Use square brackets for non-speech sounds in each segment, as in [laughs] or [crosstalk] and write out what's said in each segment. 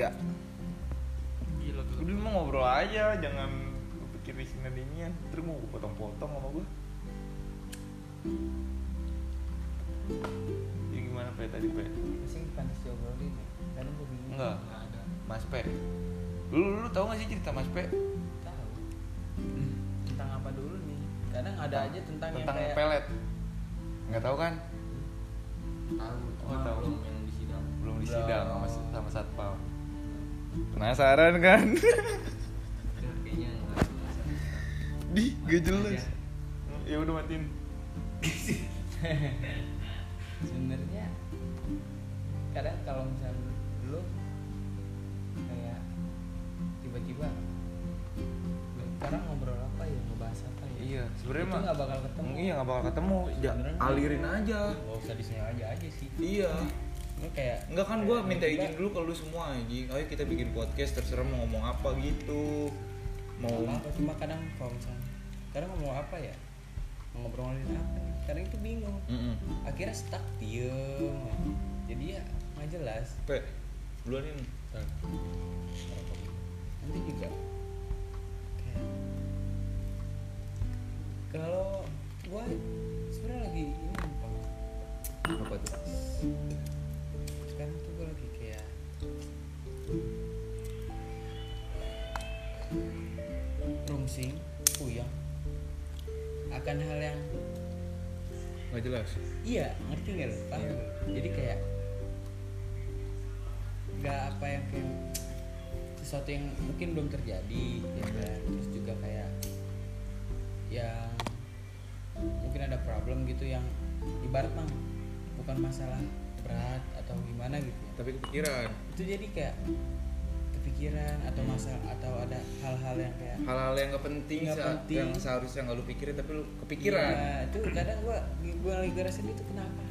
ya Gila tuh. udah mau ngobrol aja jangan pikir di sini dinian terus mau potong-potong sama gua ya gimana pe tadi pe Masih pantas diobrolin ya. Kadang gue bingung. enggak Nggak ada. mas pe lu lu tau gak sih cerita mas pe Tahu. Tentang apa dulu nih? Kadang ada aja tentang, tentang yang kayak pelet nggak tahu kan Tahu, cuma Oh, tahu. belum yang di sidang. belum di sidang sama, sama satpam penasaran kan? Di gak jelas. aja. ya udah matiin. [laughs] Sebenarnya kadang kalau misalnya lu kayak tiba-tiba sekarang ngobrol apa ya ngebahas apa ya? Iya sebenarnya itu mah nggak bakal ketemu. Iya nggak bakal ketemu. Ja, Sebenarnya- alirin aja. nggak usah disengaja aja sih. Iya kayak Enggak kan gue minta izin dulu ke lu semua anjing. Ayo kita bikin podcast terserah mau ngomong apa gitu. Mau apa apa cuma kadang kalau misalnya kadang ngomong apa ya? Ngobrolin apa nih kadang itu bingung. Mm-mm. akhirnya stuck diem. Jadi ya nggak jelas. Pe, duluan ini. Nanti juga. Kalau gua sebenarnya lagi ini. Apa tuh? Rungsing puyeng akan hal yang Gak jelas iya ngerti nggak lu paham Iya. nggak? jadi kayak nggak apa yang kayak sesuatu yang mungkin belum terjadi ya kan terus juga kayak yang mungkin ada problem gitu yang ibarat mah bukan masalah berat atau gimana gitu ya. Tapi kepikiran itu jadi kayak kepikiran atau Hmm. masalah atau ada hal-hal yang kayak Hal-hal yang gak penting, Nggak sa- penting. Yang seharusnya gak lu pikirin tapi lu kepikiran Iya, itu kadang gua gua lagi ngerasain itu kenapa?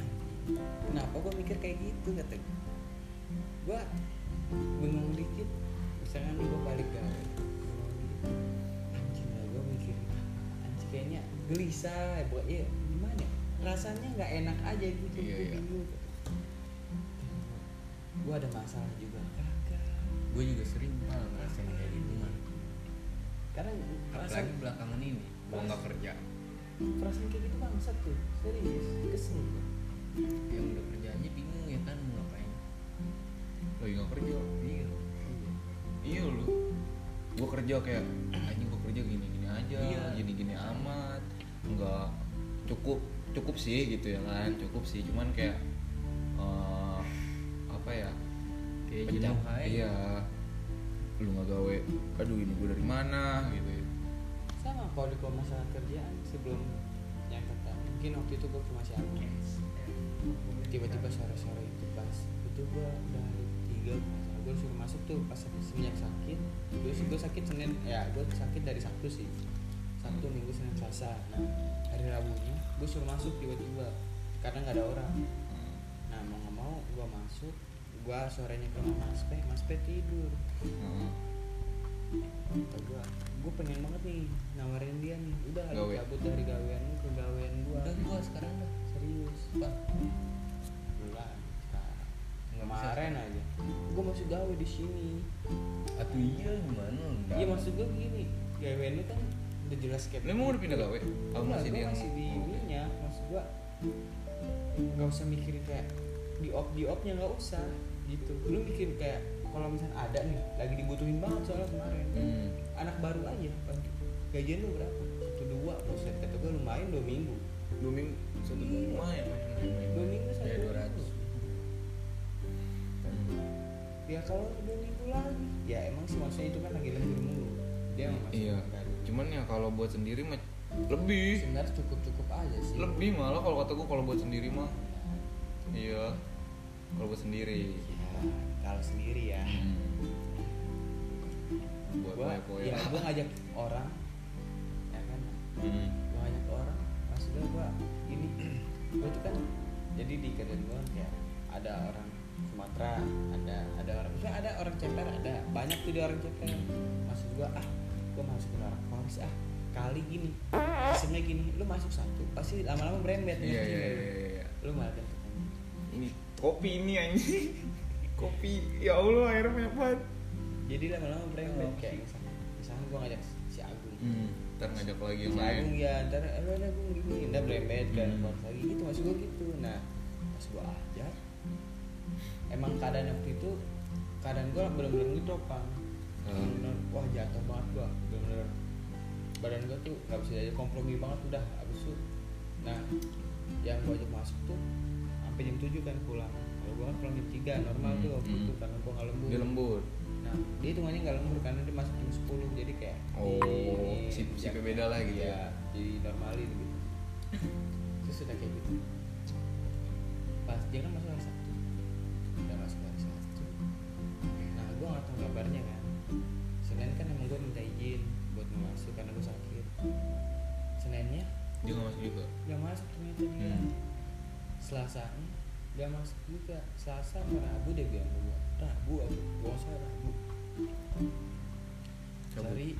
Kenapa gua mikir kayak gitu kata gua. Bengong dikit, misalkan gua balik dikit. Anjing lah gua mikir anjing kayaknya gelisah ya, buat iya gimana? ya? Rasanya nggak enak aja gitu, Iya, gua iya. bingung. Gua ada masalah juga. Gue juga sering mal ngerasain kayak gitu man. Karena perasaan Apalagi belakangan ini. Mau gak kerja perasaan kayak gitu bangsat tuh, serius, kesel. Yang udah kerja aja bingung ya kan mau ngapain. Lagi gak kerja Iya. Iya lu Gue kerja kayak Anjing gue kerja gini-gini aja Iya. Gini-gini amat Enggak Cukup Cukup sih gitu ya kan Cukup sih Cuman kayak Pecah. jenuh aja. Iya. Lu gak gawe. Aduh ini gue dari mana gitu ya. Sama kalau di kalau masalah kerjaan sebelum yang kata mungkin waktu itu gue masih aktif tiba-tiba sore-sore itu pas itu gue udah hari tiga gue suruh masuk tuh pas semenjak sakit. Gue gue sakit senin ya gue sakit dari sabtu sih. Sabtu minggu senin selasa. Nah hari rabunya gue suruh masuk tiba-tiba. Karena nggak ada orang. Nah mau nggak mau gue masuk gue sorenya ke rumah mas Pe mas Pe tidur. Heeh. kata gua gue pengen banget nih nawarin dia nih. Udah lu Gawe. cabut dari gawean lu ke gawean gua. Udah gua sekarang dah. serius. Pak. bulan kemarin aja. Gue masih gawe di sini. Atuh iya gimana? Iya maksud gue gini. Gawean lu kan udah jelas kayak Lu emang udah pindah gawe? Enggak, masih gua di masih di ininya. Maksud gua nggak usah mikirin kayak di op di opnya nggak usah gitu. Lu mikirin kayak kalau misalnya ada nih lagi dibutuhin banget soalnya kemarin. Hmm. anak baru aja gajian lu berapa? Satu dua buset kata gue lumayan dua minggu. Dua minggu? Satu Iya. lumayan dua minggu satu Ya, minggu. 200. ya kalau dua minggu lagi. Ya emang sih maksudnya itu kan lagi lembur mulu. Dia emang masih Iya. baru Cuman ya kalau buat sendiri mah Lebih. Sebenarnya cukup cukup aja sih. Lebih malah kalau kata gue kalau buat sendiri mah. Iya. Kalau buat sendiri. Ya kalau sendiri ya Hmm. Buat gua poya-poya ya gua ngajak orang ya kan Hmm. gua ngajak orang maksudnya gua ini [clears throat] gua tuh kan jadi di kerjaan gua kayak ada orang Sumatera ada ada orang misalnya ada orang ceper ada banyak tuh di orang ceper maksud gua ah gua masukin orang Paris ah kali gini sistemnya gini lu masuk satu pasti lama-lama berembet Iya iya nggak lu? iya iya. lu malah Ini kopi ini anjing [laughs] kopi. Ya allah airnya banyak banget jadi lama-lama brembet Oh, kayak misalnya misalnya gue ngajak si Agung. Hmm, ntar ngajak lagi yang si lain. Agung ya ntar eh lu ada Agung gini udah brembet kan Hmm. Lagi gitu masih gue gitu. Nah pas gue ajak emang keadaan waktu itu keadaan gue bener-bener ngedrop bang Hmm. bener-bener wah jatuh banget gue bener-bener badan gue tuh nggak bisa jadi kompromi banget udah abis itu. Nah yang gue ajak masuk tuh sampai jam 7 kan pulang gue kan pulang jam 3 normal Hmm, tuh waktu hmm. itu karena gue nggak lembur. Dia lembur? Nah, dia hitungannya nggak lembur karena dia masuk jam 10 jadi kayak Oh, di- si- si jam- beda lah gitu iya, ya. jadi normalin gitu. Terus udah kayak gitu. Pas dia kan masuk hari Sabtu. Udah masuk hari Sabtu. Nah gue nggak tahu kabarnya kan. Senin kan emang gue minta izin buat masuk karena gue sakit. Seninnya dia nggak masuk juga? Nggak masuk ternyata Hmm. Selasanya nggak masuk juga. Selasa sama Rabu dia bilang gue Rabu aku gue usah Rabu. Sorry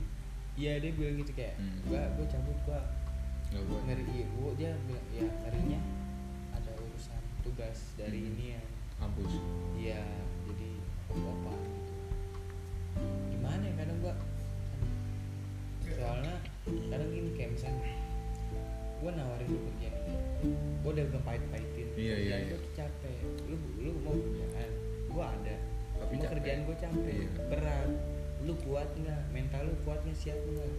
iya dia bilang gitu kayak Hmm. gua gue cabut gua nggak buat ngeri. Iya gua dia bilang ya ngerinya ada urusan tugas dari Hmm. ini ya kampus. Iya jadi apa gitu. Gimana ya kadang gua soalnya kadang gini kayak misalnya gua nawarin lu kerjaan gua udah gak pahit-pahitin Iya, iya, iya. tuh capek. Lu lu mau kerjaan? Gua ada. Tapi Cuma kerjaan gua capek. Iya. berat. Lu kuat nggak? Mental lu kuat nggak? Siap nggak?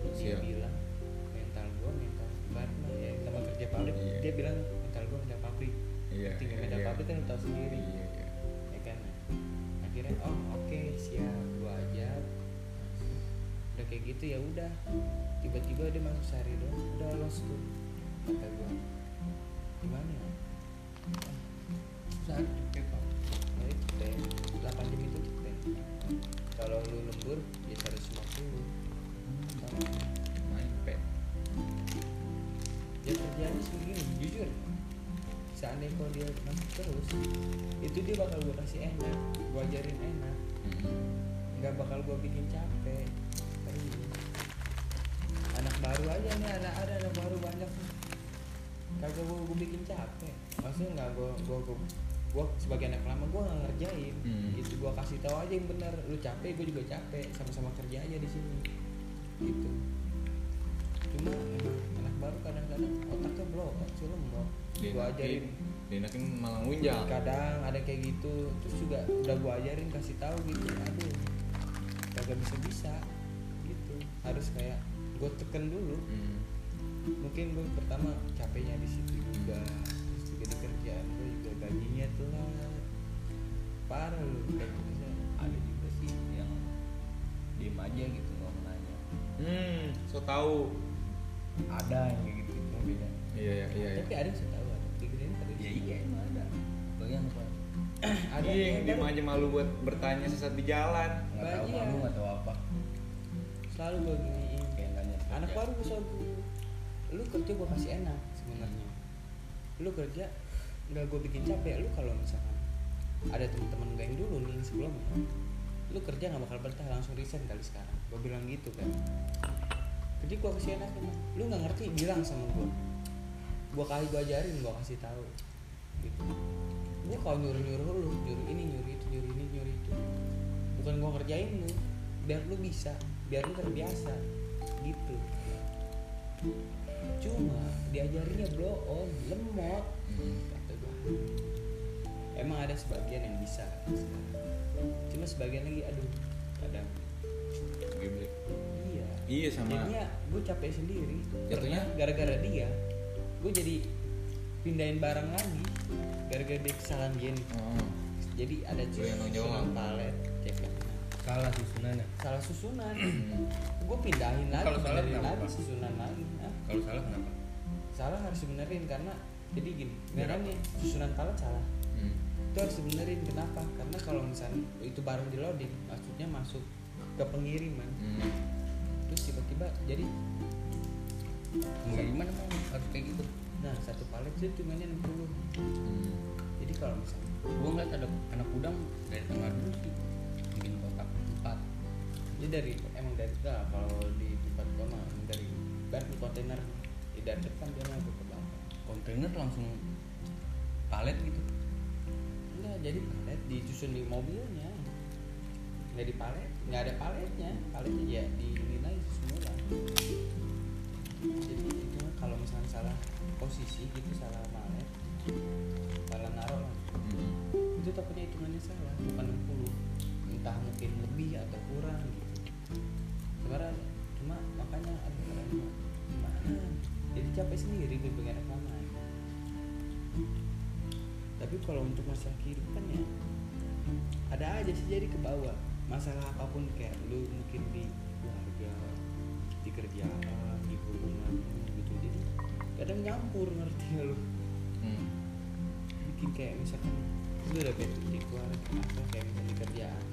Dia Siap. bilang mental gua mental mah ya sama kerja pabrik Iya. dia bilang mental gua mental pabrik. Iya tinggal iya, mental iya. pabrik kan lu tahu sendiri. Iya iya. Ya kan? Akhirnya oh oke siap. Gua ajak udah kayak gitu ya udah. Tiba-tiba dia masuk sehari doang udah los tuh kata gua. Gimana itu cepet 8 jam itu cepet kalau lu lembur ya 150 sama main pe ya kerjanya sih begini jujur seandainya kalau dia masuk terus itu dia bakal gue kasih enak gue ajarin enak nggak bakal gue bikin capek. Anak baru aja nih anak ada anak baru banyak kagak gue bikin capek maksudnya nggak gue gue gue gue sebagai anak lama gue nggak ngerjain. Hmm. gitu gue kasih tahu aja yang benar lu capek gue juga capek. Sama-sama kerja aja di sini. Gitu. Cuma emang anak baru kadang-kadang otaknya blok sih lemot gue ajarin. dienakin malah ngunjang kadang ada kayak gitu terus juga udah gue ajarin kasih tahu gitu. Aduh kagak bisa bisa gitu. Harus kayak gue teken dulu. Hmm. mungkin gue pertama capeknya di situ juga. terus gajinya telat. Parah lu kayak gitu ada juga sih yang diem aja gitu nggak mau nanya. Hmm so tahu ada yang kayak gitu gitu beda. Iya iya iya iya. tapi ada yang saya tahu ada di gini ada ya iya emang ada. Bagian apa [coughs] ada iya yang yang diem aja malu buat bertanya sesat di jalan. Nggak tahu malu nggak tahu apa. Selalu gue giniin. Kayak nanya anak baru bisa gue lu kerja gue kasih enak sebenarnya. Lu kerja nggak gue bikin capek lu kalau misalkan ada teman-teman gue yang dulu nih sebelumnya lu kerja nggak bakal betah langsung resign kali sekarang. Gue bilang gitu kan. Jadi gue kasih emang lu nggak ngerti bilang sama gue gue kali gue ajarin gue kasih tahu. Gitu. Gue kalau nyuruh nyuruh lu nyuruh ini nyuruh itu nyuruh ini nyuruh itu. Bukan gue kerjain lu biar lu bisa biar lu terbiasa. Gitu. Cuma diajarinnya blow on lemot. Hmm. Emang ada sebagian yang bisa cuma sebagian lagi aduh kadang Geblek. iya iya sama jadinya gue capek sendiri Jatuhnya? Gara-gara dia gue jadi pindahin barang lagi gara-gara dia kesalahan gini oh. jadi ada susunan palet ceknya salah susunannya salah susunan Hmm. gue pindahin lagi Kalau salah kenapa? lagi susunan lagi Hah? kalau salah kenapa salah harus dibenerin karena jadi gini nih susunan palet salah. Hmm. itu harus dibenerin kenapa? Karena kalau misalnya itu barang di loading maksudnya masuk ke pengiriman. Hmm. terus tiba-tiba jadi nggak gimana mau harus kayak gitu. Nah satu palet itu cuma 60 Hmm. jadi kalau misalnya gua ngeliat ada anak udang dari tengah dulu sih bikin kotak empat. Dia dari emang dari nah, kalau di tempat gua mah emang dari bar di kontainer di dari depan dia mau kontainer langsung palet gitu? Enggak jadi palet disusun di mobilnya. Nggak di palet nggak ada paletnya. Paletnya ya dinilai semula jadi itu kalau misalnya salah posisi gitu salah malet salah naruh lah. Hmm. itu takutnya hitungannya salah bukan 60 entah mungkin lebih atau kurang gitu. Sebenarnya cuma makanya keren Mak. gimana? Jadi capek sendiri gue pengen rekaman tapi kalau untuk masalah kehidupan ya ada aja sih jadi ke bawah masalah apa pun kayak lu mungkin di keluarga di kerjaan di hubungan gitu. Jadi kadang nyampur ngerti gak lu? Hmm. mungkin kayak misalkan lu udah mood di keluarga atau kayak misalnya di kerjaan.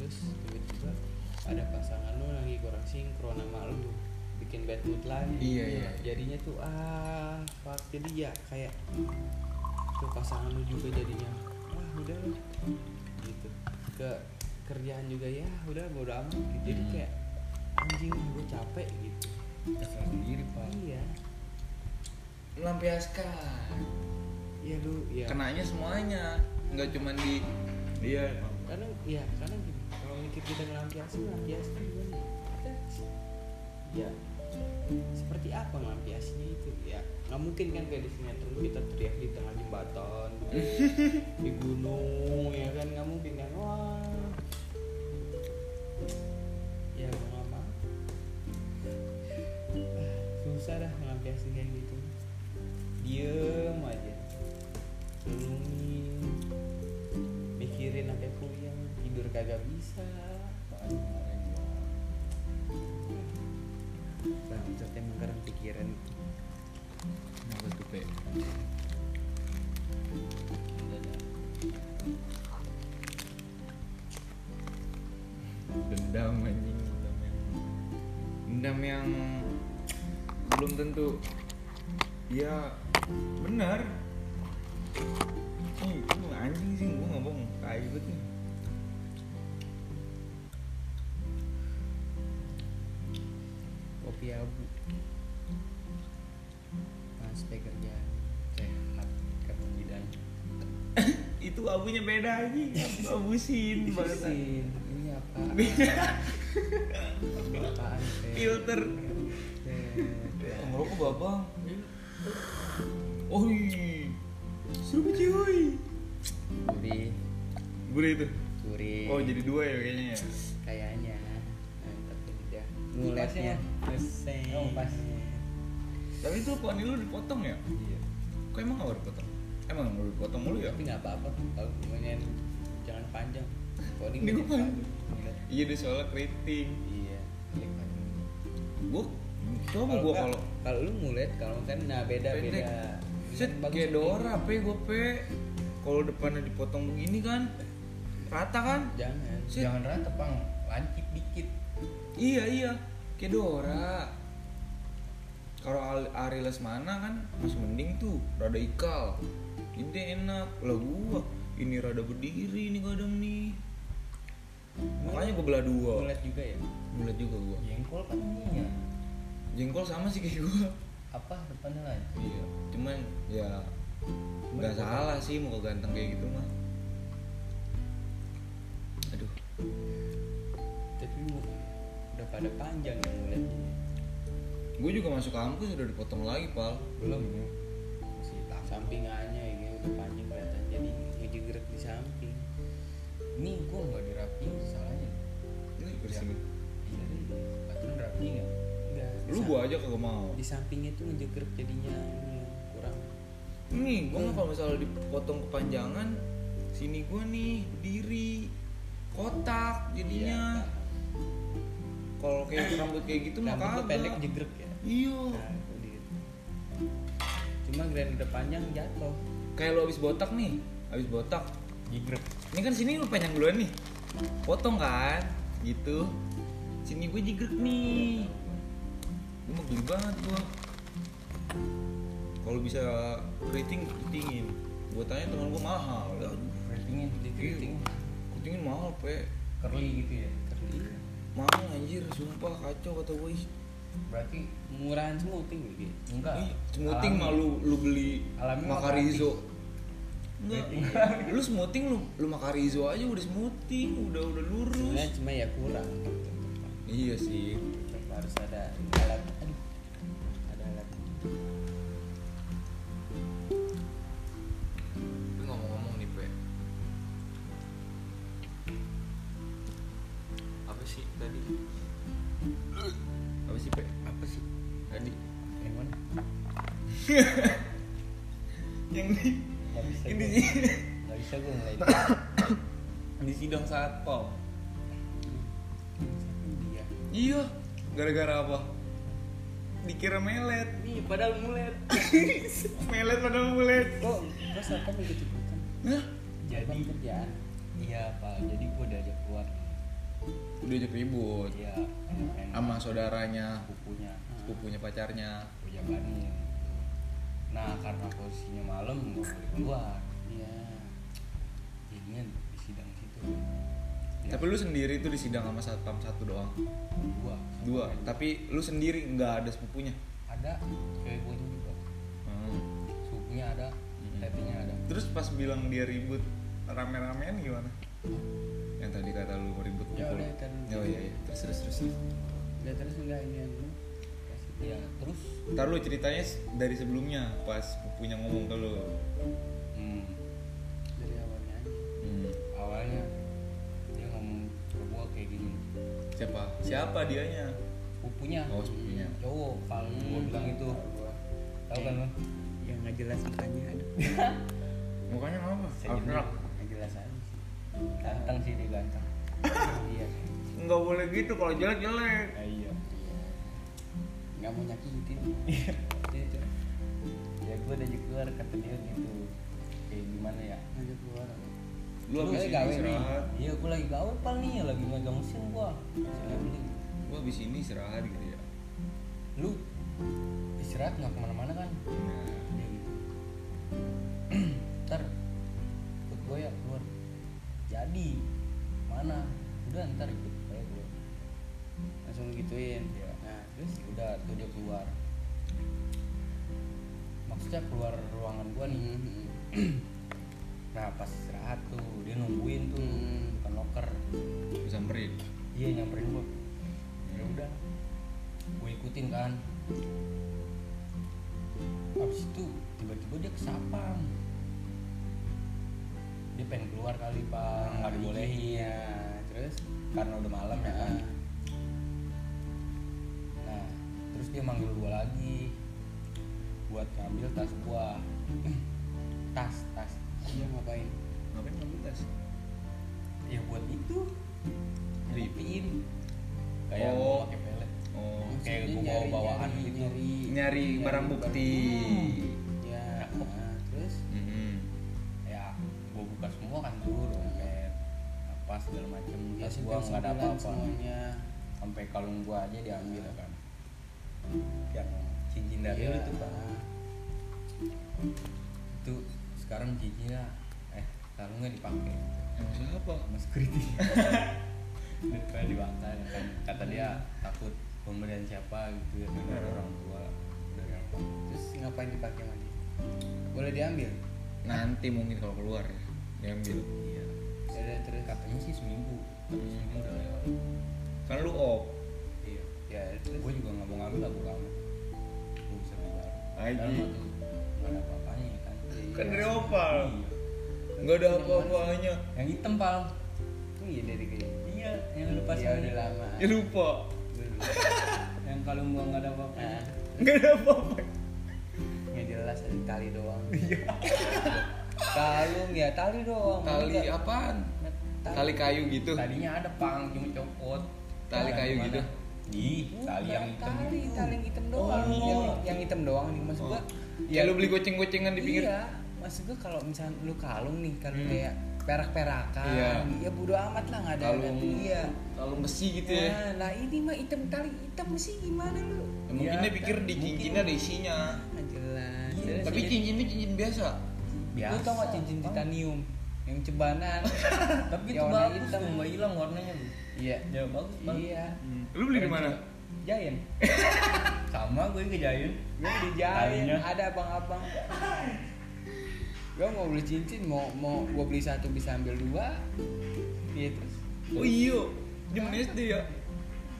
Terus tiba-tiba ada pasangan lu lagi kurang sinkron sama lu bikin bad mood lagi. Iya, iya. jadinya tuh ah fuck. Jadi ya kayak tuh pasangan lu juga jadinya wah udah lah. Gitu. Ke kerjaan juga ya udah bodo amat. Gitu. jadi Hmm. kayak anjing gue capek. Gitu. Kesel sendiri pak. Iya. Melampiaskan iya lu ya kenanya semuanya. Nggak cuma di dia karena ya karena gini, kalau mikir kita ngelampiasin ngelampiasin gimana kita ya seperti apa ngelampiasinya itu? Ya nggak mungkin kan kayak di sinetron kita teriak di tengah jembatan [laughs] di gunung ya kan? Nggak mungkin kan? Wah. Ya mau Ah, susah dah ngelampiasin kayak gitu. Diem aja. Renungin mikirin sampai puyeng tidur kagak bisa bangsat emang kadang pikiran. Apa tuh pe? Dendam anjing dendam yang dendam yang belum tentu. Ya benar. Anjing sih gue ngomong kayak gitu itu abunya beda anjing abu sin banget Sin, ini apa? Apaan filter. Ngerokok babang oh seru cuy. Gurih, gue itu? Gurih. oh jadi dua ya kayaknya ya? Kayaknya. Mantap lidah nguletnya Pasnya, Oh, pas. tapi itu poni lu dipotong ya? Iya. Kok emang gak dipotong nggak apa-apa kalau ngomongin jangan panjang. Kalau Ini gua panjang. Iya deh soalnya keriting iya gua coba nggak, kalau kalau lu ngulet kalau kan nah beda Pendek. beda set kayak. Dora pe gua pe. Kalau depannya dipotong begini kan rata kan? Jangan. Set. jangan rata pang. Lancip dikit. Iya iya. Kayak Dora. Kalau Al- Ari Lesmana kan masih mending tuh. Rada ikal ini enak. Lah gua ini rada berdiri nih kadang nih. Makanya gua belah dua. Ngulet juga ya? Bulat juga gua. Jengkol kan ini ya? Jengkol sama sih kayak gua. Apa depannya lancip iya cuman ya nggak salah sih mau ganteng kayak gitu mah. Aduh. Tapi udah pada panjang ya nguletnya gue juga masuk kampus udah dipotong lagi pal. Belum ya? Masih tak sampingannya ya panjang kelihatan. Jadi ngejegrek di samping. Ini gua nggak dirapiin salahnya. Ini bersihin iya aturan rapi nggak? Enggak lu gua aja kagak mau. di sampingnya tuh ngejegrek jadinya ini kurang. Nih gua mah kalau misalnya dipotong kepanjangan sini gua nih berdiri kotak jadinya. Iya, kalau kayak rambut kayak gitu mah kagak. pendek jegrek ya? Iya. Nah, cuma grand udah panjang jatuh kayak lu abis botak nih abis botak. Jigrek ini kan sini lu panjang duluan nih. Potong kan? Gitu. Sini gue jigrek nih. Gue mau banget gua. Kalau bisa keriting keritingin. Gue tanya teman gue mahal. Aduh ratingin Iya. keriting. Keritingin mahal pe. Curly gitu ya? Iya. mahal anjir. Sumpah kacau kata gue berarti murahan semua ting gitu enggak Ih, semuting alami. mah lu lu beli makarizo Enggak. [laughs] lu smoothing lu lu Makarizo aja udah smoothing, udah udah lurus. sebenarnya cuma ya kurang Iya sih. Harus ada gara-gara apa? Dikira melet. nih padahal mulet. [laughs] Melet padahal mulet. kok kok siapa ikut ikutan Hah? jadi kerjaan? iya pak. Jadi gue udah ajak keluar. Udah ajak ribut? Iya. Sama saudaranya, bukunya sepupunya pacarnya. gue jaganin nah karena posisinya malam nggak boleh keluar. Iya. Jadinya di sidang situ Tapi lu sendiri tuh di sidang sama satpam satu doang. dua Dua. Tapi lu sendiri nggak ada sepupunya. ada cewek gue juga Hmm. sukunya ada Hmm. tetinya ada Terus pas bilang dia ribut rame-ramean gimana? Yang tadi kata lu ribut Ya udah. Oh iya iya. Terus terus terus. udah terus enggak ini ya terus Ntar lu ceritanya dari sebelumnya pas pupunya ngomong ke lu. hmm, dari awalnya aja Hmm. awalnya Siapa? Siapa dianya? pupunya Oh, sepupunya. cowok kalau gue Hmm. bilang itu tahu kan lo yang nggak jelas mukanya aduh [laughs] Mukanya apa? Abstrak. nggak jelas aja sih ganteng sih dia ganteng [laughs] iya Nggak boleh gitu kalau jelek jelek. Ah, iya nggak mau nyakitin [laughs] itu ya gue udah keluar kata dia gitu kayak gimana ya Lu Lu abis lagi ini gawe nih. istirahat. iya gue lagi gawe pal nih. Lagi megang mesin gue gambling Gua abis ini istirahat gitu ya. lu istirahat nggak ke mana-mana kan? Nah, dia gitu. [clears throat] Ntar ikut gue ya keluar. Jadi mana? Udah ntar ikut aja gue langsung gituin. Iya. nah terus udah tuh dia keluar. Maksudnya keluar ruangan gua nih. Hmm. [clears throat] nah pas istirahat tuh dia nungguin tuh Hmm. bukan loker Gua samperin. iya nyamperin gua. Ya udah gue ikutin kan. Habis itu tiba-tiba dia kesapam dia pengen keluar kali pak. Nggak dibolehin. Ya terus karena udah malam ya. Kan nah terus dia manggil gua lagi. Buat ngambil tas gua. [clears throat] Tas tas. Dia ngapain Ngapain ngambil tas? ya buat itu ngelipiin kayak Oh. pelet Oh, Kayak gua nyari- bawa-bawaan nyari- gitu. nyari nyari barang bukti. ya Cakep. nah, terus Mm-mm. ya gua buka semua kan tuh dompet apa segala macem ya gua nggak ada apa-apa semuanya sampai kalung gua aja diambil kan yang cincin dari lu tuh pak itu sekarang cincinnya eh kalungnya dipakai. Emang siapa? sama security. [laughs] Depan dibakar kan. Kata dia takut pemberian siapa gitu ya dari orang tua dari apa terus ngapain dipakai sama dia? Boleh diambil? Nanti mungkin kalau keluar ya diambil. iya. Ya udah terus katanya sih seminggu. Tapi seminggu udah lewat. Kan lu op. iya. Ya terus gue juga nggak mau ngambil lah gue ngambil gue bisa beli baru. Aji. Nggak ada apa-apanya ya kan? Kan dari opal. iya Nggak ada apa-apanya. yang hitam pal oh iya dari kayak iya yang lepas ya udah lama Ya lupa. [laughs] yang kalung gua nggak ada apa-apa Nggak ada apa-apa. nggak jelas ada tali doang [laughs] kalung ya tali doang Tali apaan? Tali. Tali kayu gitu. tadinya ada pang cuma copot Tali kayu gitu? ih tali yang hitam tali itu. tali yang hitam doang Oh. yang, yang hitam doang nih maksud gua Ya lu beli goceng-gocengan di pinggir. iya maksud gua kalau misalnya lu kalung nih kan kayak perak-perakan Iya. ya bodo amat lah nggak ada Kalung iya. kalung besi gitu ya. Nah, nah ini mah hitam tali hitam sih gimana lu? Ya, mungkin Iya, dia pikir di cincinnya ada isinya. Nggak jelas. Iya, Terus Tapi cincinnya cincin biasa. biasa. Lu tau gak cincin titanium? Yang cebanan. [laughs] Tapi itu bagus hitam. tuh nggak hilang warnanya lu iya. Ya bagus banget iya. Lu beli di mana? Giant. [laughs] Sama gue ke Giant. Gue di Talinya. ada abang-abang [laughs] gue mau beli cincin mau mau gue beli satu bisa ambil dua iya terus oh iya zaman SD ya?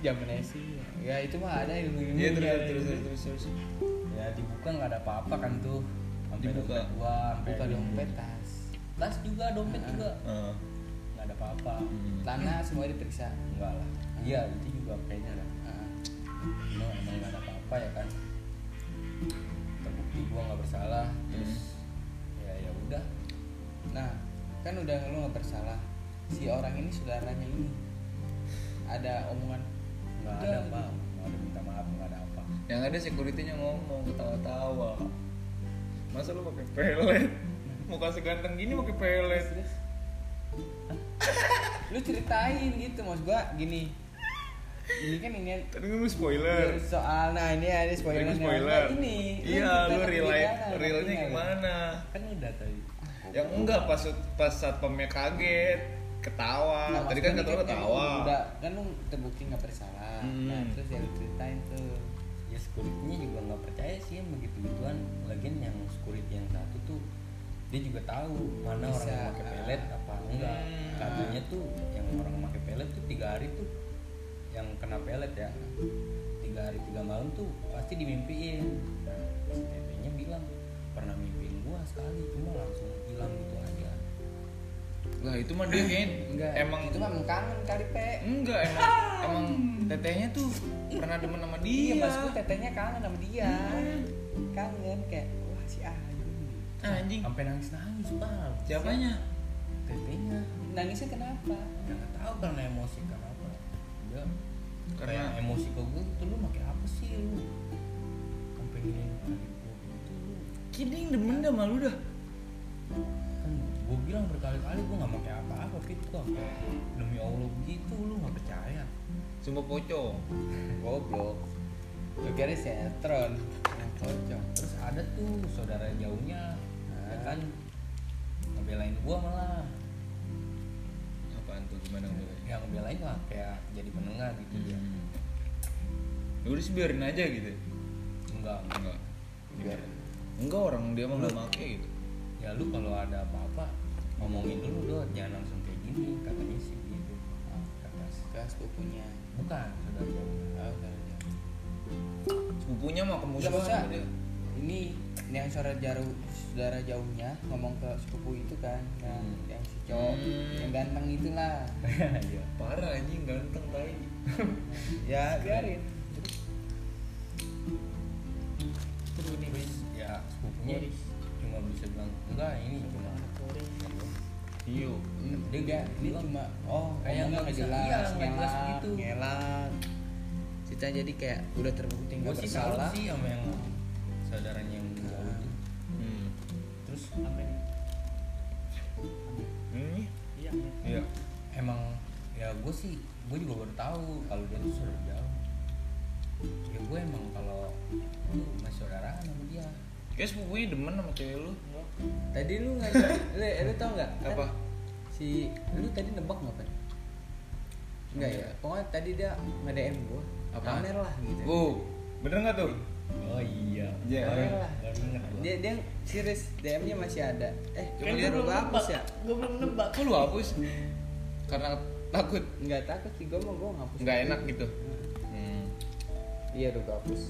Zaman SD ya itu mah ada ilmu ilmu iya terus terus terus terus terus. Ya dibuka nggak ada apa-apa kan tuh. Sampai Dibuka. gua sampai buka dompet. tas. Tas juga dompet Ah. juga. Ah. nggak ada apa-apa. Hmm. tanah semua diperiksa. Enggak lah. Iya itu juga kayaknya ada Ah. emang emang nggak ada apa-apa ya kan. Terbukti gua nggak bersalah terus ya ya udah nah kan udah lu nggak bersalah. Si orang ini saudaranya ini ada omongan nggak ada apa nggak ada minta maaf nggak ada apa. Yang ada securitynya ngomong ketawa-tawa. Masa lu pakai pelet? Muka seganteng gini pakai pelet. Lu ceritain gitu mas gua gini. Ini kan ini tadi lu spoiler. Soal nah ini ada spoiler. Spoiler ini. Iya lu real life realnya realnya gimana? Kan udah tadi yang enggak pas pas saat pemnya kaget ketawa. Nah, tadi kan maksudnya kata lu kan ketawa udah kan lu terbukti nggak bersalah. Hmm. nah terus ya lu ceritain tuh. Ya securitynya juga nggak percaya sih yang begitu gituan. Lagian yang security yang satu tuh dia juga tahu mana Bisa. orang yang pakai pelet apa enggak. Hmm. katanya tuh yang orang pakai pelet tuh tiga hari tuh yang kena pelet ya. Tiga hari tiga malam tuh pasti dimimpiin. Nah, si tetenya bilang pernah mimpiin gua sekali cuma langsung hilang gitu aja. Lah itu mah dia kayaknya enggak. Emang itu mah kangen kali pe. Enggak emang [laughs] emang tetehnya tuh pernah demen sama dia. iya maksudku tetenya kangen sama dia. Kangen kayak wah si Ayu anjing. Sampai nangis nangis pak siapanya? Tetenya. Nangisnya kenapa? Nggak tahu karena emosi kenapa dia Karena- kayak emosi ke gue gitu lu pakai apa sih lu? Sampai ini gitu lu. Kini demen dah malu dah kan gue bilang berkali-kali gue nggak pakai apa-apa fit kok. Demi allah begitu lu nggak percaya. Sumpah pocong. [laughs] Goblok. Lu kira sinetron pocong. Terus ada tuh saudara jauhnya. Ya kan ngebelain gue malah. Apaan tuh gimana udah yang ngebelain lah kayak jadi penengah gitu dia. Ya udah sih biarin aja gitu. Enggak. Enggak. Enggak orang dia mah nggak make gitu ya lu kalau ada apa-apa ngomongin dulu dong jangan langsung kayak gini katanya sih gitu. Kata ke sepupunya bukan saudara jauh oh, udah. sepupunya masa sama dia ini yang saudara jauh saudara jauhnya ngomong ke sepupu itu kan yang Hmm. yang si cowok Hmm. yang ganteng itulah. [laughs] Iya. Parah anjing ganteng tai. [laughs] Ya biarin. terus. Guys ya sepupunya bisa bilang enggak ini cuma iyo Hmm, dia gak ini cuma oh Kayak kayak nggak nggak bisa, jelas jelas ngelak gitu. ngelak kita jadi kayak udah terbukti nggak bersalah. sih sama yang saudaranya yang jauh itu. Hmm. terus ini? Iya. iya. Emang ya gue sih gue juga baru tahu kalau dia tuh saudara jauh. Ya gue emang kalau lu masih saudaraan sama dia. Kayak sepupunya demen sama cewek lu tadi lu nggak lu, [laughs] lu tau nggak? Kan apa? si lu tadi nebak nggak kan Enggak ya? Pokoknya tadi dia nge DM gua Apaan? pamer lah gitu. Oh bener nggak tuh? Oh iya. Iya. baru baru inget gue dia dia serius DM nya masih ada. Eh Coba coba dia belum hapus ya? Gue belum nebak. Kok lu hapus? Karena takut. Nggak takut sih gua mau gua ngapus nggak enak gitu? Nah, hmm. iya udah hapus.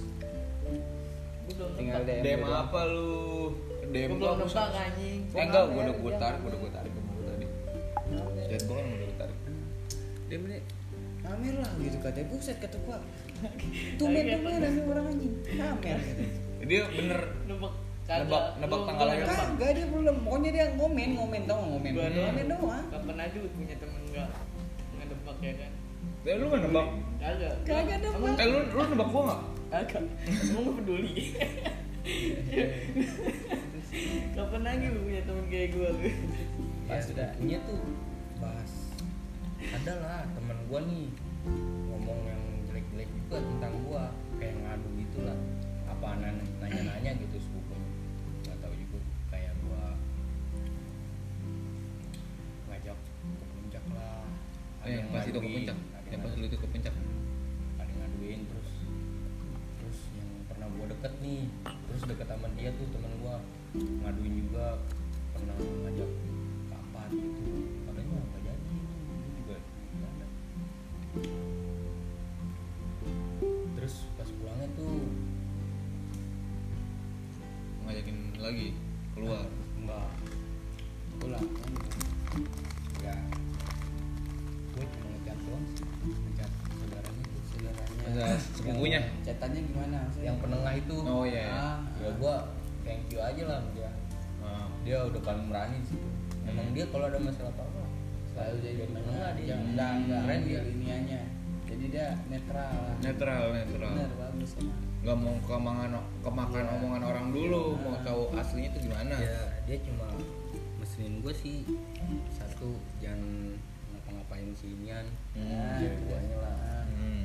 gue tinggal DM DM doang. apa lu? DM gue gua belum nebak anjing. Eh enggak Gua gua udah dia tarik ngamer. udah gua tarik gua tadi. Chat gua kan udah gua tarik. Dia bilang pamer lah gitu katanya. Buset kata gua. [laughs] Tumben tumben ada orang anjing. Katanya. dia bener. Nebak Nebak- nebak tanggal lahir. nebak. kagak dia belum. Pokoknya dia ngomen ngomen tau ngomen? Ngomen doang. Kapan aja gua punya temen enggak nggak nebak ya kan? Ya lu nggak nebak? Kagak. Kagak nebak. Eh lu lu nebak gua nggak kagak emang gue peduli. Kapan lagi lu punya temen kayak gue lu? Ya pas sudah punya tuh bahas ada lah temen gua nih ngomong yang jelek-jelek juga tentang gua kayak ngadu gitu lah apa nanya-nanya gitu sepupunya nggak tahu juga kayak gua ngajak ke puncak lah eh yang pas itu ke puncak? yang pas ngaduin. lu itu ke puncak gua deket nih. Terus deket sama dia tuh teman gua. Ngaduin juga pernah ngajak kapan gitu. Katanya nggak jadi. Gua juga nggak ada. Terus pas pulangnya tuh ngajakin lagi keluar. Enggak. Pulang ya. Gue cuma ngechat doang sih. Ngechat saudaranya saudaranya Masa sepupunya catatannya gimana? Maksudnya yang penengah itu. Oh iya iya. Ah, ya gua thank you aja lah sama dia. Ah. dia udah paling berani di situ emang dia kalau ada masalah apa apa selalu jadi penengah dia. Yang enggak enggak keren dia linianya. Jadi dia netral lah. Netral netral. Benar bagus emang. Nggak mau kemakan kemakan Iya. omongan orang dulu mau Ah. tahu aslinya tuh gimana. Ya dia cuma mesenin gue sih. Satu jangan ngapa-ngapain si Inian Hmm. Nah, itu guanya lah. Hmm.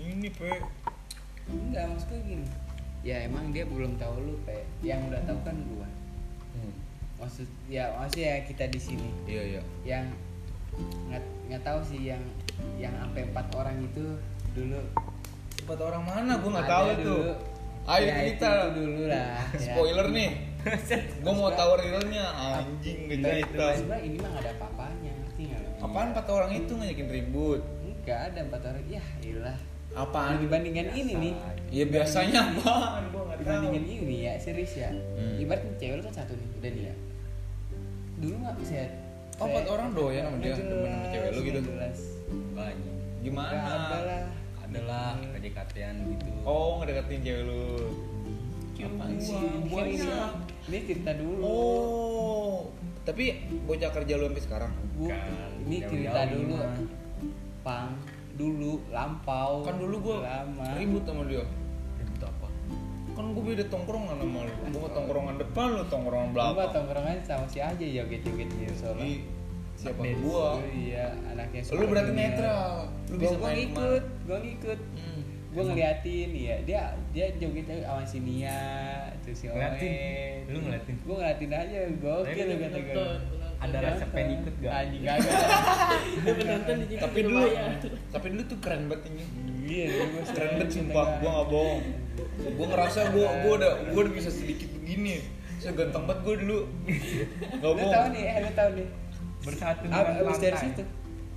Ini pe. Enggak maksudnya gini. Ya emang dia belum tahu lu pe. Yang udah tahu kan gua. Hmm. maksud ya maksudnya kita di sini. Iya iya. Yang nggak nggak tahu sih yang yang sampai empat orang itu dulu. Empat orang mana? Gue nggak tahu itu. dulu. ayo Ya, itu- kita. itu dulu lah. [laughs] Ya. spoiler nih. [laughs] Gue mau tahu realnya. Anjing gak Nah, cerita. Sebenarnya ini mah gak ada apa-apanya ngerti nggak apaan empat orang itu ngajakin ribut? Enggak ada empat orang. Ya iyalah apaan dibandingkan ini nih? ya biasanya apaan? Nggak tahu. Dibandingkan ini ya serius ya. Hmm. ibaratnya cewek lu kan satu nih udah nih ya. Dulu nggak bisa Oh, empat orang doyan sama dia, temen sama cewek lu gitu? jelas. Banyak. Gimana? Nggak ada lah. Adalah PDKT-an gitu. Oh ngedeketin cewek lu. Apaan sih? Kan ini, ini cerita dulu. Oh tapi bocah kerja lu sampai sekarang? Bu, Bukan, ini cerita dulu. pang dulu lampau kan dulu gue lama. ribut sama dia. Ribut apa? Kan gue beda tongkrongan sama lu. Gue tongkrongan depan lu tongkrongan Gua belakang. tongkrongan sama si aja joget-joget di soalnya. Ih, siapa? Update. gua. iya anaknya lu berarti netral. Lu gua, bisa gua ngikut gua ngikut. Hmm. gua ngeliatin ya dia dia joget sama si Nia terus si Ngeliatin? Owen. Lu ngeliatin? gua ngeliatin aja gokil Tapi lu lu kata gua. Nonton, Ada rasa ikut gak? anjing [laughs] Dia penonton di tapi dulu tapi dulu tuh keren banget ini. Iya keren banget sumpah. Gua nggak bohong. Gua ngerasa gua gua udah gua udah bisa sedikit begini. Saya ganteng banget gua dulu. [laughs] Lu bohong. tahu nih eh, lu tahu nih. Bersatu abis dari situ?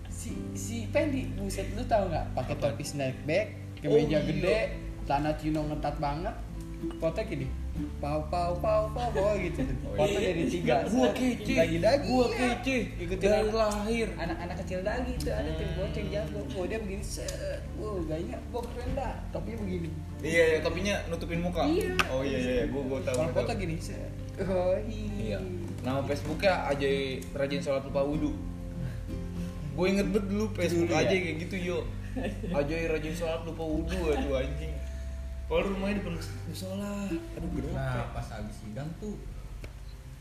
Si si Pendi buset lu tahu nggak? Pakai topi snapback Oh, kemeja iya. gede celana chino ngetat banget foto gini pau pau pau pau pau gitu. [laughs] Oh, foto iya. dari tiga. Gua kece. lagi dagi gua kece. Ikutin dari anak- lahir. anak-anak kecil lagi tuh ada tuh boceng jago. Oh dia begini set. Wow gayanya gua keren dah topinya begini. Iya iya topinya nutupin muka. Iya. oh iya iya iya. gua gua tahu kalau gua tahu. gini set. Oh iya. Nama Facebooknya Ajay rajin sholat lupa wudhu gue inget banget dulu Facebook ya? aja kayak gitu yo. [laughs] Ajay rajin sholat lupa wudhu aduh anjing kalau rumahnya depan musola aduh gerah Nah pas habis sidang tuh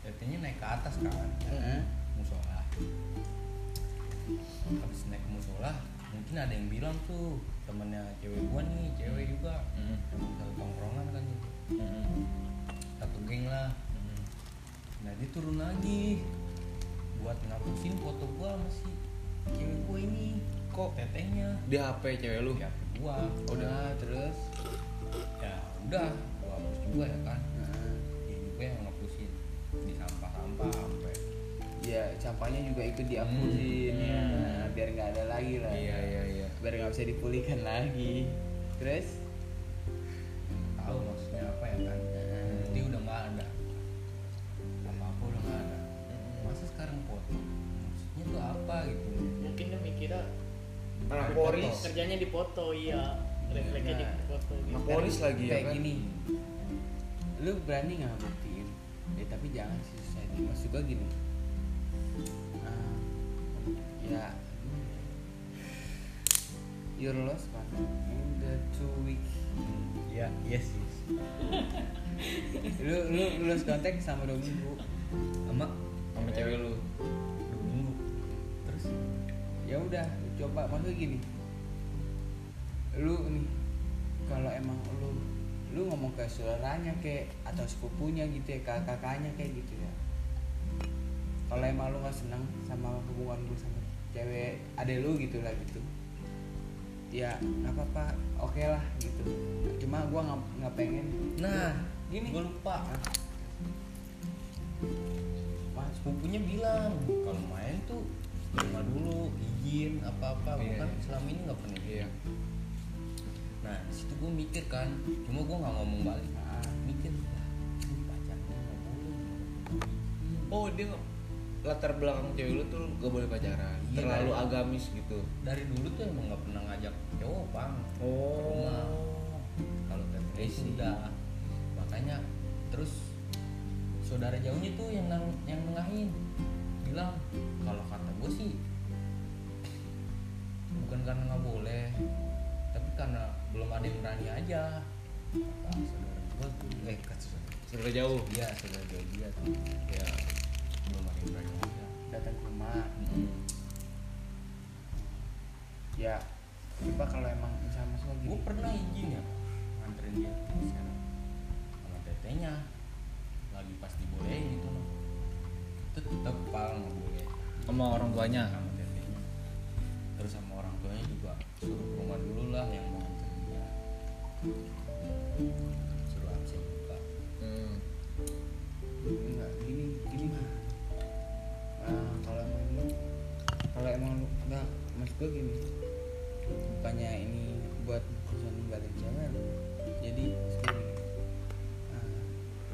Tetenya naik ke atas kan. Musola. Habis naik ke musola Mungkin ada yang bilang tuh Temennya cewek gua nih Cewek juga. Hmm. Emang satu tongkrongan kan gitu. Satu geng lah. Nah dia turun lagi. Buat ngapusin foto gua sama si Cewek gua ini. Kok tetehnya? Di HP cewek lu? Di HP gua. Udah terus Ya udah Gua hapus juga ya kan. Heeh. Dia juga yang ngapusin Di sampah-sampah sampai ya sampahnya juga ikut dihapusin Hmm. ya biar nggak ada lagi lah. Iya iya iya. Biar nggak bisa dipulihkan lagi. Terus? Tahu maksudnya apa ya kan. Hmm. dia udah nggak ada. Apa apa udah nggak ada. Masa sekarang foto maksudnya tuh apa gitu? Mungkin dia mikirnya foto. kerjanya di foto iya. Refleksnya di Nah. foto gitu. Poris lagi ya kayak kan? gini. Lu berani nggak buktiin ya tapi jangan sih susah maksud gua gini. Ah, ya you're lost man in the two week ya yes yes lu lu lu lost kontak sama dua minggu. Sama? Sama cewek lu. Dua minggu. Terus? Ya udah coba. Maksudnya gini lu nih kalau emang lu lu ngomong ke saudaranya kayak atau sepupunya gitu ya kakak kakaknya kayak gitu ya kalau emang lu nggak senang sama hubungan gue sama cewek adek lu gitu lah gitu ya nggak apa-apa oke lah gitu cuma gua nggak pengen nah Gini. gue lupa Mas sepupunya bilang kalau main tuh rumah dulu izin apa apa Iya. bukan selama ini nggak pernah Iya. Nah situ gue mikir kan cuma gue nggak ngomong balik Ah. mikir ini pacarnya nggak boleh Oh dia latar belakang cewek lu tuh gak boleh pacaran, Iya, terlalu kan? agamis gitu. dari dulu tuh emang nggak pernah ngajak cowok bang Oh. rumah. kalau ke I see. udah makanya terus saudara jauhnya tuh yang nang, yang nengahin bilang kalau kata gue sih bukan karena nggak boleh tapi karena belum ada yang berani aja. Kata saudara gue tuh eh saudara. Jauh. dia saudara jauh dia tuh. Ya belum ada yang berani aja. Datang ke rumah. Mm-mm. ya coba kalau emang misalnya mas lo gue pernah izin ya nganterin dia ke sana. Sama tetenya. Lagi pas dibolehin itu loh itu tetep pal nggak boleh Sama orang tuanya. sama tetenya. Terus sama orang tuanya juga suruh ke rumah dulu lah yang gue gini bukannya ini buat bisa ninggalin lu jadi ah,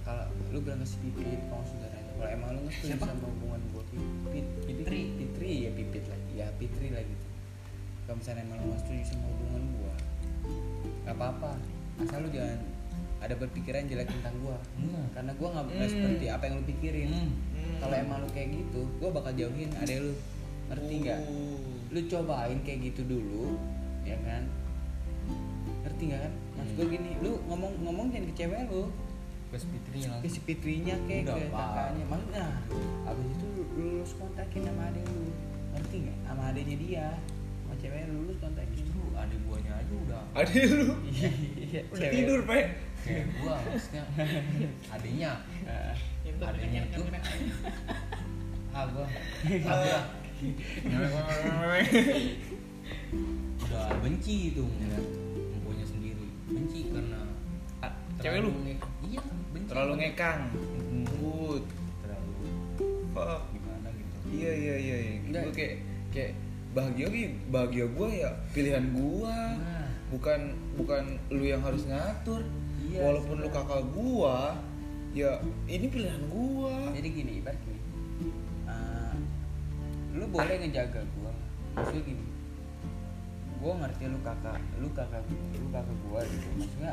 kalau lu bilang ke si pipit kamu saudaranya kalau emang lu Siapa? sama hubungan gue pipit Fitri. Fitri ya pipit lagi ya Fitri lah gitu kalau misalnya emang lu nggak setuju sama hubungan gue nggak apa-apa asal lu jangan ada berpikiran jelek tentang gue Nah. karena gue nggak Hmm. seperti apa yang lu pikirin Hmm. kalau emang lu kayak gitu gue bakal jauhin adek lu ngerti nggak Oh. Lu cobain kayak gitu dulu ya kan? Ngerti nggak kan? Mas gue gini lu ngomong ngomong jangan ke cewek lu. Ke Fitrinya ke si Fitrinya kayak Udah, ke kakaknya. Mana abis itu lu lulus kontakin sama adek lu. Ngerti nggak? Sama adeknya dia. Sama cewek lu lulus kontakin justru adik buahnya aja udah. [laughs] Adik lu? Iya. Udah cewek. tidur, Pe. kayak gua maksudnya. [laughs] Adiknya. Ah, adiknya tuh. ah gua. Ah gua udah benci itu ngeliat empunya sendiri benci karena Cewek lu iya benci terlalu ngekang. Good. terlalu Fuck. gimana gitu Iya iya iya. iya. Gue kayak kayak bahagia gitu. Bahagia gua ya pilihan gua. nah Bukan bukan lu yang harus ngatur. Iya, Walaupun lu sebenarnya. kakak gua, ya ini pilihan gua. jadi gini ibarat gini lu boleh ngejaga gua. Maksudnya gini gua ngerti lu kakak lu kakak lu kakak gua gitu. Maksudnya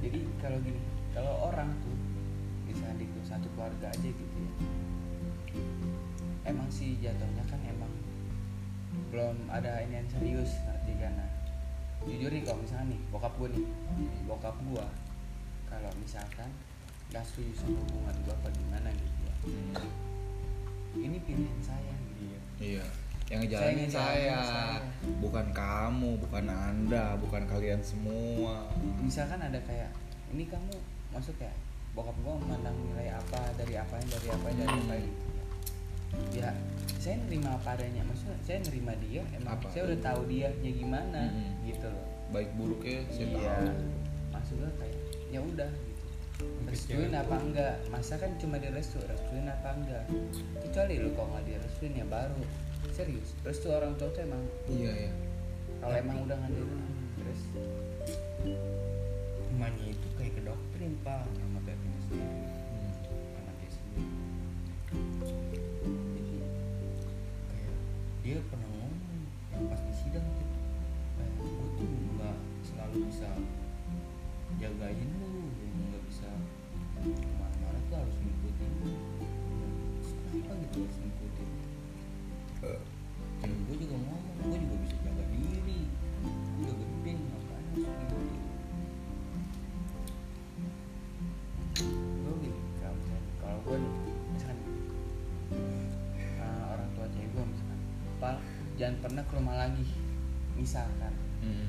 jadi kalau gini kalau orang tuh bisa di satu keluarga aja gitu ya. Emang sih jatuhnya kan emang belum ada ini yang serius ngerti kan? Nah, jujur nih kalau misalnya nih bokap gua nih bokap gua kalau misalkan gak setuju sama hubungan gua apa gimana gitu ya ini pilihan saya gitu Iya. Yang ngejalanin Saya saya, saya. bukan kamu, bukan anda, bukan kalian semua. misalkan ada kayak ini kamu masuk ya bokap gua memandang nilai apa dari apa dari apa dari apa Hmm. gitu ya saya nerima apa adanya maksudnya saya nerima dia emang Apa? saya udah tahu dia ya gimana Hmm. gitu loh Baik buruknya saya iya tahu. maksudnya kayak ya udah restuin apa enggak? Masa kan cuma direstu restuin apa enggak? Kecuali lu kalau nggak direstuin ya baru. Serius restu orang tua tuh emang Iya ya. kalau emang udah nggak direstu terus emaknya itu kayak ke doktrin pak. Sama tetenya sendiri. Hmm. dia sendiri. Jadi kayak dia pernah ngomong yang pas di sidang kayak gue tuh nggak selalu bisa jagain lu jangan pernah ke rumah lagi misalkan. Hmm.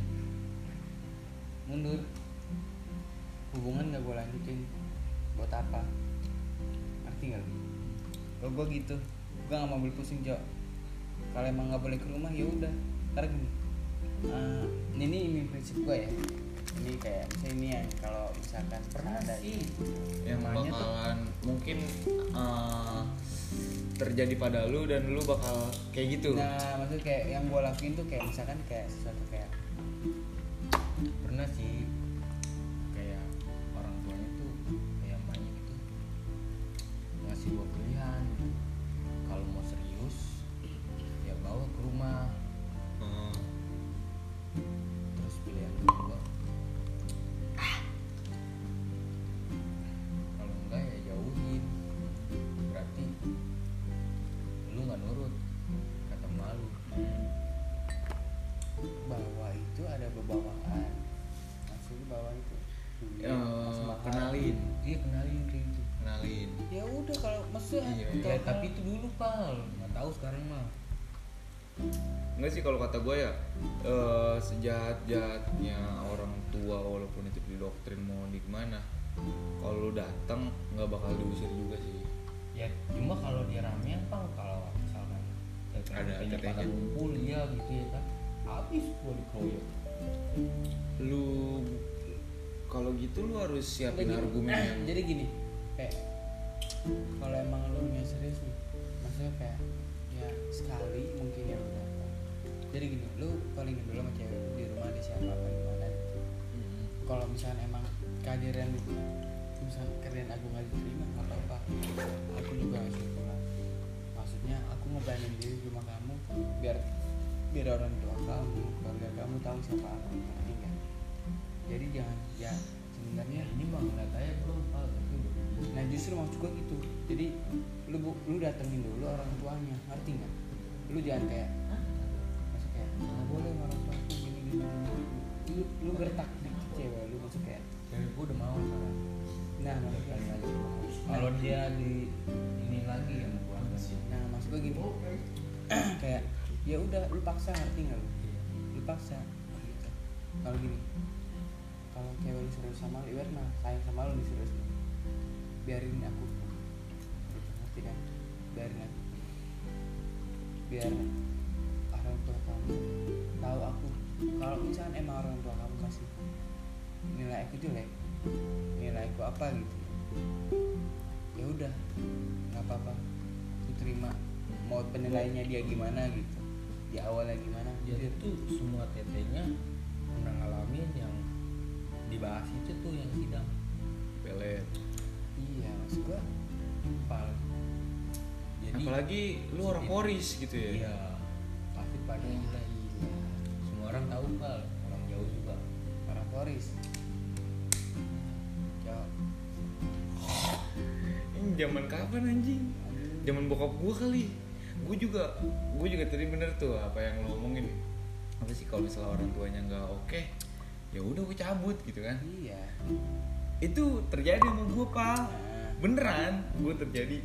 mundur. Hubungan gak gue lanjutin. Buat apa? Ngerti gak lu kalau gue gitu gue gak mau ambil pusing cok kalau emang nggak boleh ke rumah ya udah. Ntar gini. Uh, ini ini prinsip gue ya. Ini kayak misalnya ini yang kalau misalkan pernah ada sih. yang Namanya tuh- bakalan mungkin eh, terjadi pada lu dan lu bakal kayak gitu. Nah maksudnya kayak yang gue lakuin tuh kayak misalkan kayak sesuatu kayak Enggak sih kalau kata gue ya eh, sejahat-jahatnya orang tua walaupun itu didoktrin mau di mana kalau lu datang nggak bakal diusir juga sih. Ya cuma kalau dia ramean pang kalau misalkan Ada tetenya pada ngumpul ya gitu ya kan habis gua dikeroyok. Lu kalau gitu lu harus siapin Jadi- argumen [clears throat] yang jadi gini kayak kalau emang lu nggak serius nih maksudnya kayak ya sekali mungkin ya udah jadi gini lu paling dulu sama cewek di rumah ada siapa apa gimana gitu. Mm, kalau misalnya emang kehadiran misalnya kalian aku nggak diterima nggak apa-apa aku juga ngasih pulang maksudnya aku ngebanyain diri di rumah kamu biar biar orang tua kamu keluarga kamu tahu siapa aku ngerti nggak? Jadi jangan ya sebenarnya ini mah ngeliat aja belum udah nah justru maksud gue gitu. Jadi lu lu datengin dulu orang tuanya ngerti nggak? Lu jangan kayak nggak boleh orang tua aku gini gini gini." lu lu gertak dikit cewek lu masuk kayak cewek gua udah mau sekarang nah maksud gue aja kalau dia di ini lagi ya mau keluarga nah maksud gue gini. [clears throat] Kayak ya udah lu paksa ngerti nggak lu? Lu paksa. Gitu. Kalau gini kalau cewek lu serius sama lu ibarat mah sayang sama lu serius nih. Biarin aku. Gitu ngerti kan? Biarin aku. Biar tua kamu? Tahu aku. Kalau misalnya emang orang tua kamu kasih nilai aku jelek nilai aku apa gitu ya udah nggak apa-apa. Aku terima mau penilaiannya dia gimana gitu di awalnya gimana. Dia Jujur. tuh semua tetenya pernah ngalamin yang dibahas itu tuh yang sidang pelet iya maksud gua pal jadi apalagi lu orang poris gitu ya. Iya pada gila iya semua orang tahu pal orang jauh juga para Poris Cok. ini zaman kapan anjing? Zaman bokap gua kali. Gue juga gue juga tadi bener tuh apa yang lo omongin. Apa sih kalau misalnya orang tuanya nggak oke ya udah gue cabut gitu kan? Iya. Itu terjadi sama gue pal nah, beneran gue terjadi.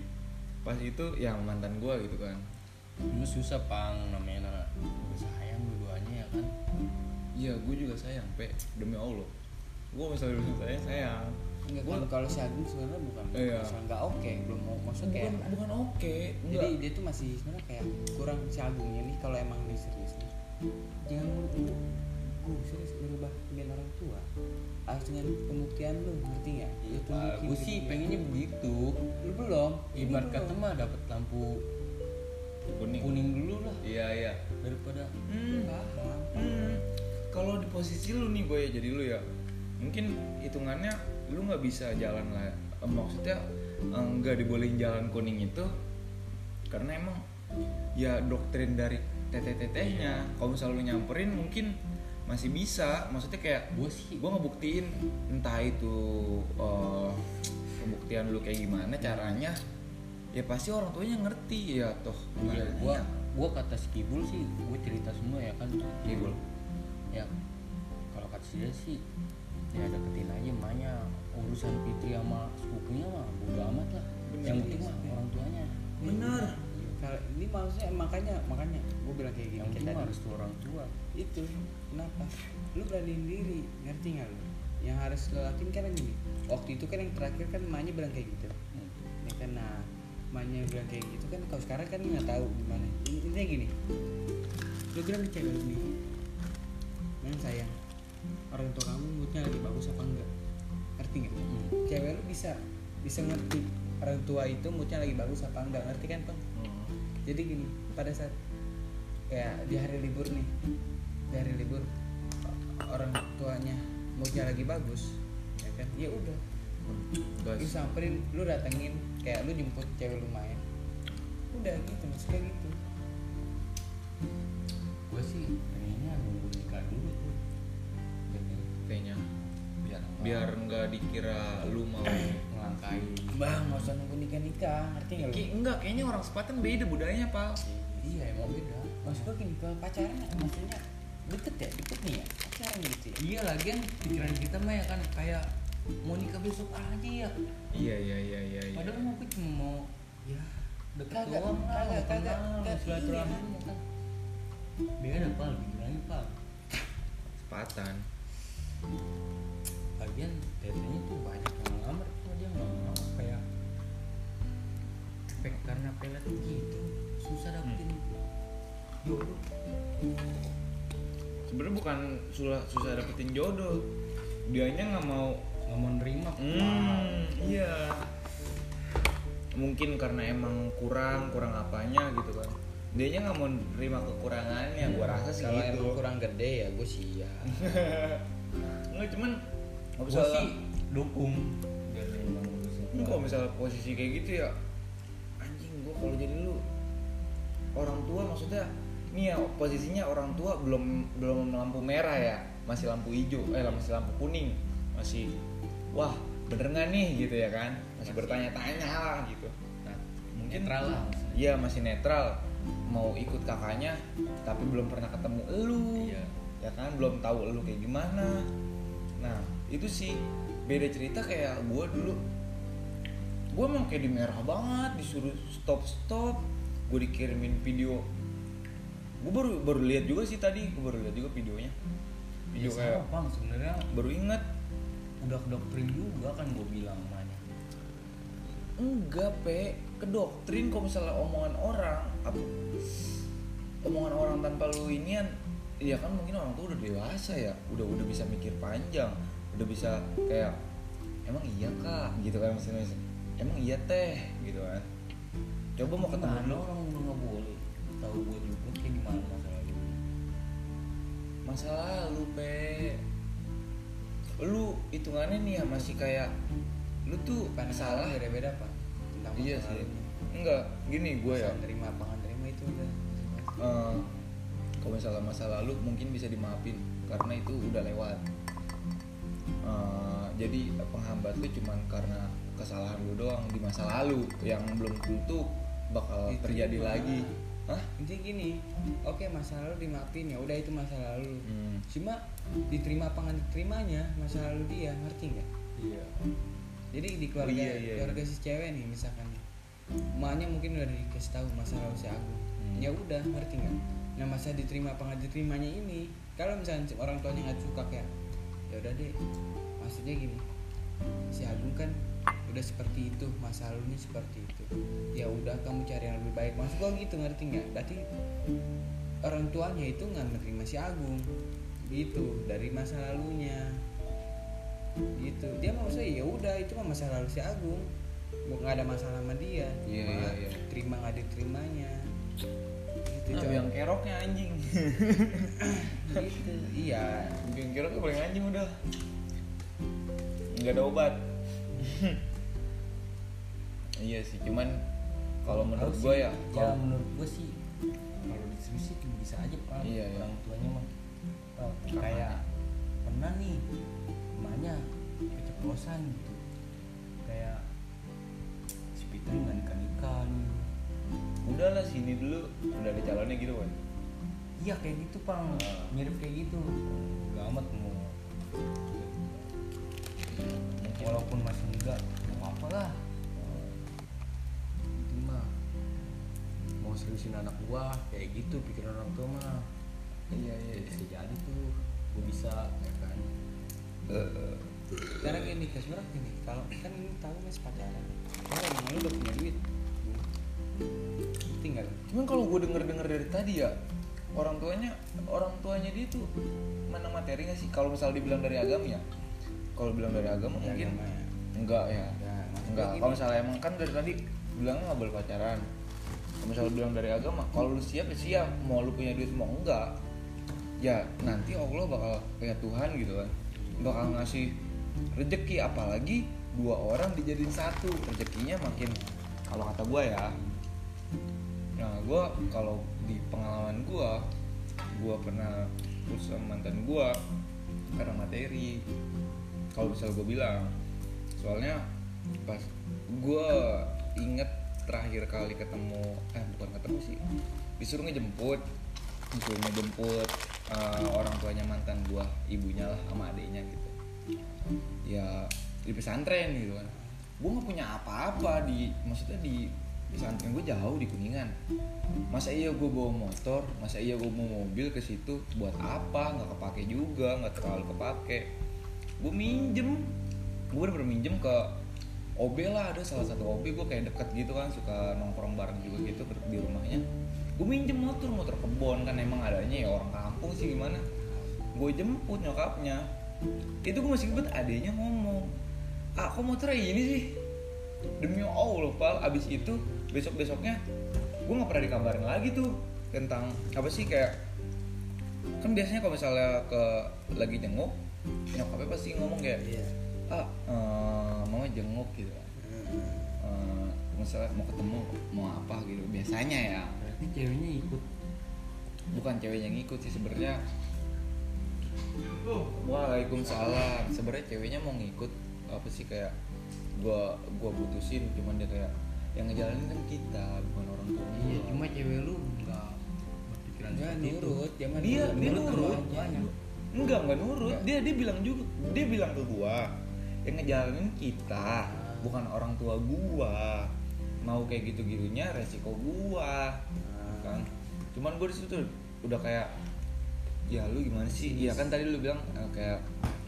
Pas itu yang mantan gue gitu kan. Dulu susah pang namanya iya gue juga sayang pe. Demi allah. Gue misalnya dulu sayang sayang. Enggak Gua- kan kalau si Agung sebenarnya bukan Iya. masalah nggak oke belum mau kayak bukan bukan oke jadi enggak dia tuh masih sebenarnya kayak kurang si Agungnya nih kalau emang dia serius nih. Jangan muluk-muluk gue serius berubah pilihan orang tua. Harus dengan pembuktian lu ngerti nggak? Lu tunjukin gue sih pengennya begitu. Lu belum? Ibarat kata mah dapat lampu kuning. kuning dulu lah. Iya iya. Daripada hmm. paham. Hmm, kalau di posisi lu nih boy jadi lu ya mungkin hitungannya lu nggak bisa jalan lah maksudnya eh, nggak dibolehin jalan kuning itu karena emang ya doktrin dari teteh-tetehnya kalau misalnya lu nyamperin mungkin masih bisa maksudnya kayak gue sih gue ngebuktiin entah itu eh, pembuktian lu kayak gimana caranya ya pasti orang tuanya ngerti ya toh Iya, gimana gua ya. gua kata si Kibul sih, gua cerita semua ya kan. Kibul. Ya, kalau kata dia sih, ya deketin aja emaknya. Urusan Fitri sama sepupunya mah bodo amat lah. Bener. Yang penting mah orang tuanya. bener kalau ini maksudnya makanya makanya gue bilang kayak gini Yang penting harus tuh orang tua. itu kenapa lu beraniin diri ngerti nggak lu yang harus lo lakuin kan yang gini waktu itu kan yang terakhir kan emaknya bilang kayak gitu Hmm. ya kan nah emaknya bilang kayak gitu kan kalau sekarang kan nggak tahu gimana intinya gini lu bilang ke cewek nih yang sayang. Orang tua kamu moodnya lagi bagus apa enggak? Ngerti ngerti gitu cewek lu bisa bisa ngerti orang tua itu moodnya lagi bagus apa enggak? Ngerti kan bang Hmm. jadi gini pada saat kayak di hari libur nih di hari libur orang tuanya moodnya lagi bagus ya kan? Ya udah. Lu Gas. samperin lu datengin kayak lu jemput cewek lu main. Udah gitu maksudnya gitu. Gue sih biar nggak dikira lu mau ngelangkain. Bang nggak usah nunggu nikah nikah ngerti nggak lu? Ki- enggak kayaknya orang sepatan beda budayanya pal iya emang beda. Maksud gua gini kalau pacaran maksudnya deket ya? Deket nih ya? Pacaran gitu ya? Iya lagian pikiran kita mah ya kan kayak mau nikah besok aja ya. Iya iya iya iya iya. padahal mau gue cuma mau ya deket Kagak, doang kagak, kagak, kenal, kagak, silaturahmi. iya. ya kan beda pal pikirannya pal sepatan lagian tetenya tuh banyak yang ngelamar. Cuma dia nggak mau kayak efek karena pelet gitu susah dapetin. Jodoh. Sebenarnya bukan susah susah dapetin jodoh. Dianya nggak mau nggak mau nerima. Hmm iya. Mungkin karena emang kurang kurang apanya gitu kan. Dianya nggak mau nerima kekurangannya. Gua rasa sih kalau gitu. emang kurang gede ya gue siap. [laughs] Nggak cuman gue sih dukung. Lu kalau misalnya posisi kayak gitu ya anjing gua kalau jadi lu orang tua maksudnya nih ya posisinya orang tua belum belum lampu merah ya masih lampu hijau eh masih lampu kuning masih wah bener nggak nih gitu ya kan? Masih, Masih. bertanya-tanya lah gitu. Nah, mungkin netral lah iya masih netral. Mau ikut kakaknya tapi belum pernah ketemu elu Iya. ya kan? Belum tahu elu kayak gimana. Nah itu sih beda cerita kayak gue dulu. Gue emang kayak di merah banget disuruh stop stop. Gue dikirimin video. Gue baru baru lihat juga sih tadi gue baru lihat juga videonya. Video Ya, kayak Bang. Sebenarnya baru inget. udah ke doktrin juga kan gue bilang namanya enggak pe. Ke doktrin kalau misalnya omongan orang apa omongan orang tanpa lu inian ya kan mungkin orang tuh udah dewasa ya udah udah bisa mikir panjang udah bisa kayak emang iya kak gitu kan maksudnya emang iya teh? Gitu kan. Coba mau ketemu dulu orang udah nggak boleh? Tahu gue juga kayak gimana masalah itu masa lalu pe. Lu hitungannya nih ya masih kayak lu tuh pandangan salah orang beda-beda pak? Tentang iya masa sih. lalunya. enggak gini gue ya. Terima apa nggak terima itu udah. Eh, kalau misalnya masa lalu mungkin bisa dimaafin karena itu udah lewat Eh, jadi penghambat lu cuman karena kesalahan lu doang di masa lalu yang belum tentu bakal Itu terjadi gimana? lagi Hah? intinya gini oke masa lalu dimaafin ya udah itu masa lalu Hmm. cuma diterima apa nggak diterimanya masa lalu dia ngerti nggak iya jadi di keluarga Oh, iya, iya, keluarga si cewek nih misalkan emaknya mungkin udah dikasih tahu masa lalu si Agung Hmm. ya udah ngerti nggak nah masa diterima apa nggak diterimanya ini kalau misalnya orang tuanya nggak suka kayak ya udah deh maksudnya gini si Agung kan udah seperti itu masa lalunya seperti itu. Ya udah kamu cari yang lebih baik. Maksud gua gitu ngerti nggak? Berarti orang tuanya itu nggak menerima si Agung. Gitu dari masa lalunya. Gitu. Dia mau saya ya udah itu mah masa lalu si Agung. Bu- nggak ada masalah sama dia. Iya, Cuma iya, iya. terima nggak diterimanya. Gitu Nah, yang keroknya anjing. Gitu. Iya yang keroknya paling anjing udah nggak ada obat. [laughs] Iya sih cuman kalau menurut gue ya ya kalau menurut gue sih kalau disuruh sih bisa aja pak. Iya, iya. orang tuanya mah. Pak, kayak pernah nih emaknya keceplosan gitu. Kayak si Fitri nggak nikah nikah nih udahlah sini dulu. Udah ada calonnya gitu kan iya kayak gitu pang Ah. mirip kayak gitu. Gak amat mau walaupun masih muda mau apa lah. Itu mah mau seriusin anak gua kayak gitu pikiran orang tua mah. Iya iya iya. bisa jadi tuh gua bisa ya kan? Eh, sekarang gini ke sebenarnya gini kalau kan ini tahu masih pacaran. Kalau emang lu udah punya duit. Tinggal. Cuman kalau gue denger denger dari tadi ya orang tuanya orang tuanya dia tuh mana materi nggak sih? Kalau misal dibilang dari agama ya kalau bilang dari agama Dari mungkin agama ya. enggak ya. Ya, enggak. kalau misalnya emang kan dari tadi bilangnya nggak boleh pacaran. Kalau misalnya bilang dari agama kalau lu siap ya siap. Mau lu punya duit mau enggak ya nanti Allah bakal kayak Tuhan gitu kan. Bakal ngasih rezeki apalagi dua orang dijadiin satu. Rezekinya makin kalau kata gua ya. Nah gua kalau di pengalaman gua gua pernah putus sama mantan gua karena materi kalau misalnya gue bilang soalnya pas gue inget terakhir kali ketemu eh bukan ketemu sih disuruh ngejemput disuruh ngejemput eh, orang tuanya mantan gue ibunya lah sama adiknya gitu. Ya di pesantren gitu kan. Gue nggak punya apa-apa di maksudnya di pesantren gue jauh di kuningan. Masa iya gue bawa motor masa iya gue mau mobil ke situ buat apa? Nggak kepake juga nggak terlalu kepake gue minjem. Gue bener minjem ke OB lah ada salah satu OB gue kayak deket gitu kan suka nongkrong bareng juga gitu di rumahnya. Gue minjem motor motor kebon kan emang adanya ya orang kampung sih gimana? Gue jemput nyokapnya. Itu gue masih inget adanya ngomong ah kok motornya ini sih? Demi Allah pal abis itu besok besoknya gue nggak pernah dikabarin lagi tuh tentang apa sih kayak kan biasanya kalau misalnya ke lagi jenguk nyokapnya pasti ngomong kayak Iya. ah eh, mau jenguk gitu. Eh, misalnya mau ketemu mau apa gitu. Biasanya ya. Berarti ceweknya ikut. bukan cewek yang ikut sih sebenarnya Waalaikumsalam. Sebenarnya ceweknya mau ngikut apa sih kayak gua gua putusin cuman dia kayak yang ngejalanin kan kita bukan orang tua Iya, cuma cewek lu enggak berpikiran itu. nurut, zaman dia dia nurut. Enggak enggak nurut. Dia dia bilang juga dia bilang ke gua yang ngejalanin kita bukan orang tua gua. Mau kayak gitu gitunya resiko gua. Kan? Cuman gua di situ udah kayak ya lu gimana sih? Iya kan tadi lu bilang eh, kayak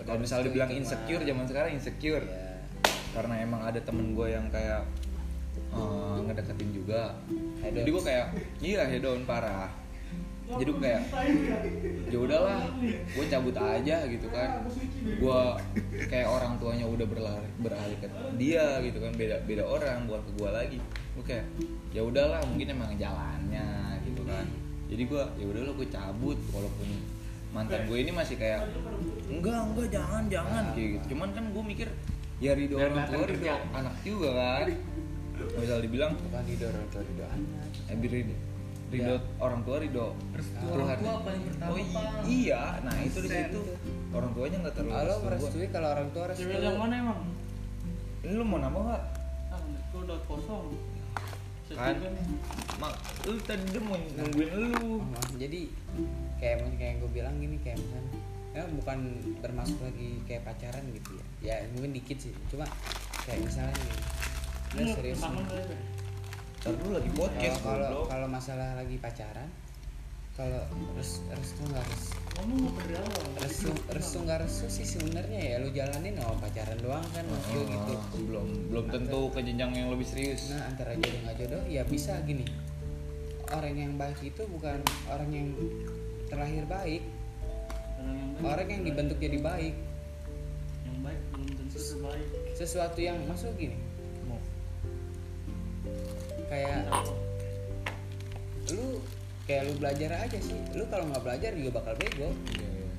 kalau misalnya dibilang itu mah. insecure zaman sekarang insecure. Iya. karena emang ada temen gue yang kayak eh, ngedeketin juga. Jadi gue kayak iya hedon parah. Jadi gue kayak ya udahlah gue cabut aja gitu kan. Gue kayak orang tuanya udah berlari beralih ke dia gitu kan beda beda orang bukan ke gue lagi. Gue kayak ya udahlah mungkin emang jalannya gitu kan. Jadi gue ya udahlah gue cabut walaupun mantan gue ini masih kayak enggak enggak jangan jangan kayak gitu. Cuman kan gue mikir ya ridho orang tua ridho anak juga kan. Misal dibilang bukan ridho orang tua ridho anak. Eh ridho, ridho Ya. orang tua ridho. Restu orang tua paling pertama, oh, i- Pak. iya. Nah itu di Sen situ. Orang tuanya nggak terlalu kalau merestui kalau orang tua restu. Cewek yang mana emang? ini lu mau nama nggak? Ah, itu udah kosong. Kan. Mak lu tadi dia mau nungguin lu. Oh, jadi kayak kayak gue bilang gini kayak misalnya ya bukan bermaksud lagi kayak pacaran gitu ya. Ya mungkin dikit sih. Cuma kayak misalnya gini serius? Ntar lu lagi podcast kalau kalau masalah lagi pacaran kalau res, restu nggak restu restu restu nggak restu sih sebenarnya ya lu jalanin oh pacaran doang kan Oh, gitu. belum belum tentu ke jenjang yang lebih serius. Nah antara jodoh nggak jodoh ya bisa gini. Orang yang baik itu bukan orang yang terlahir baik. Orang yang baik, orang yang dibentuk jadi baik. Yang baik belum tentu terbaik. sesuatu yang masuk gini. Kayak lu kayak lu belajar aja sih. Lu kalau nggak belajar juga bakal bego. Iya, iya.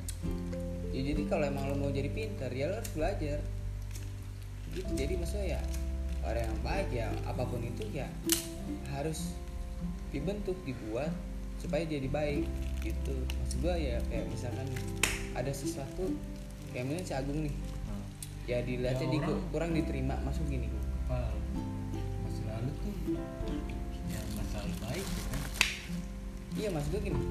ya jadi kalau emang lu mau jadi pinter ya lu harus belajar. Gitu. Jadi maksudnya ya orang yang baik ya apa pun itu ya harus dibentuk dibuat supaya jadi baik. Gitu. Maksud gua ya kayak misalkan ada sesuatu kayak misalnya si Agung nih. Hmm. ya dilihatnya Ya, di kurang diterima masuk gini. Pak, iya maksud gua gini.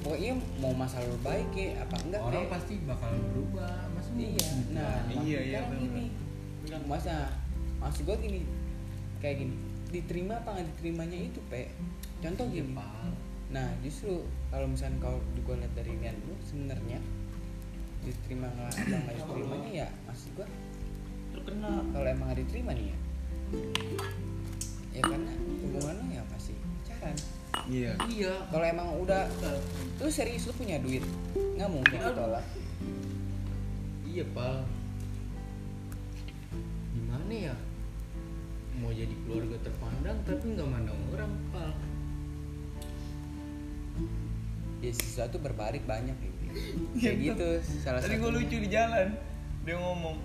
Pokoknya mau masalah lu baik ya apa enggak Orang kayak pasti bakal berubah, Mas. iya nah Iya, maksud iya, gini. Masa maksud gua gini kayak gini. Diterima apa nggak diterimanya itu pe? Contoh Iya, gini. nah justru kalau misalnya kau gue lihat dari niat lu sebenarnya diterima nggak apa nggak diterimanya ya maksud gua Terkena. kalau emang nggak diterima nih ya. Ya karena hubungan ya masih pacaran iya. Iya. kalau emang udah lu serius lu punya duit nggak mungkin ditolak Iya, Pak. nih ya? Mau jadi keluarga terpandang tapi nggak mandang orang pal ya sesuatu berbalik banyak gitu [laughs] kayak gitu salah Tadi gue lucu di jalan. Dia ngomong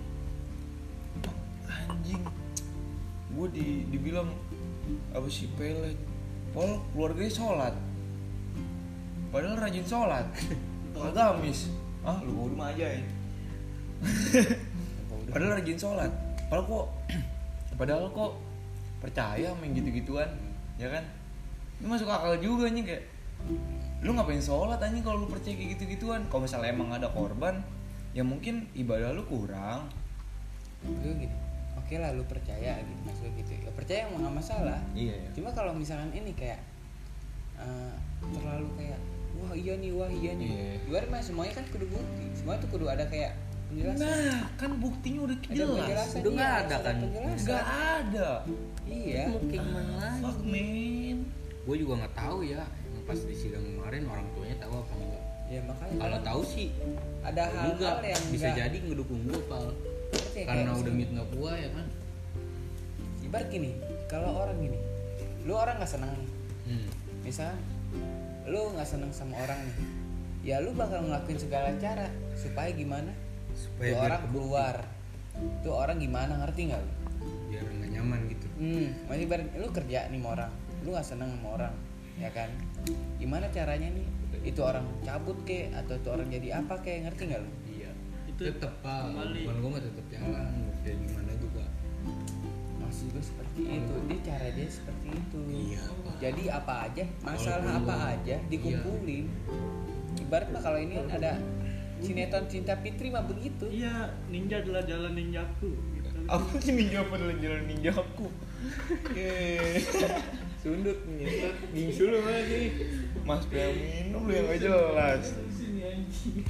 Anjing Gue di, dibilang Apa sih pelet Padahal keluarganya sholat. Padahal rajin sholat. Agamis Ah lu. Mau rumah aja ya. [laughs] Padahal rajin sholat. Padahal kok [clears throat] Padahal kok Percaya main gitu-gituan Ya kan? Ini masuk akal juga nih kayak Lu ngapain sholat anjing kalau lu percaya kayak gitu-gituan? Kalau misalnya emang ada korban Ya mungkin ibadah lu kurang. Lu oke lah lu percaya gitu maksudnya gitu. Ya percaya emang nggak masalah. Iya ya cuma kalau misalkan ini kayak eh, terlalu kayak wah iya nih wah iya nih. Iya. Ibarat mah semuanya kan kudu bukti. Semua tuh kudu ada kayak penjelasan. Nah kan buktinya udah jelas. Udah nggak iya, ada kan? penjelasan. Gak ada. Iya. Mau kayak gimana lagi? Fuck man. Gue juga nggak tahu ya. Yang pas di sidang kemarin orang tuanya tahu apa enggak? Ya makanya. Kalau tahu sih ada hal-hal yang bisa nggak- jadi ngedukung gue pal ya, karena kayak udah nggak puas ya kan? Ibarat gini kalau orang gini lu orang nggak senang nih. Hmm. misal lu nggak senang sama orang nih ya lu bakal ngelakuin segala cara supaya gimana? Supaya tuh orang keluar. Tuh orang gimana ngerti nggak lu? Biar nggak nyaman gitu. Hmm masih lu kerja nih sama orang lu nggak seneng sama orang ya kan? Gimana caranya nih? Itu orang cabut ke atau itu orang jadi apa kayak ngerti nggak lu iya Itu tetep pak. Kembali. bukan gue mah tetep jalan kayak gimana juga. Maksud gue seperti itu dia cara dia seperti itu. Iya, Pak. jadi apa aja? Masalah Walaupun apa gua- aja dikumpulin? Ibarat mah kalau ini ada sinetron cinta Fitri mah begitu. Iya, ninja adalah jalan ninjaku. Gitu. [laughs] Apa sih ninja adalah jalan ninjaku? [laughs] Sundut nih bingsu lu mana sih? Mas pengen minum lu yang gak jelas. Sini anjing.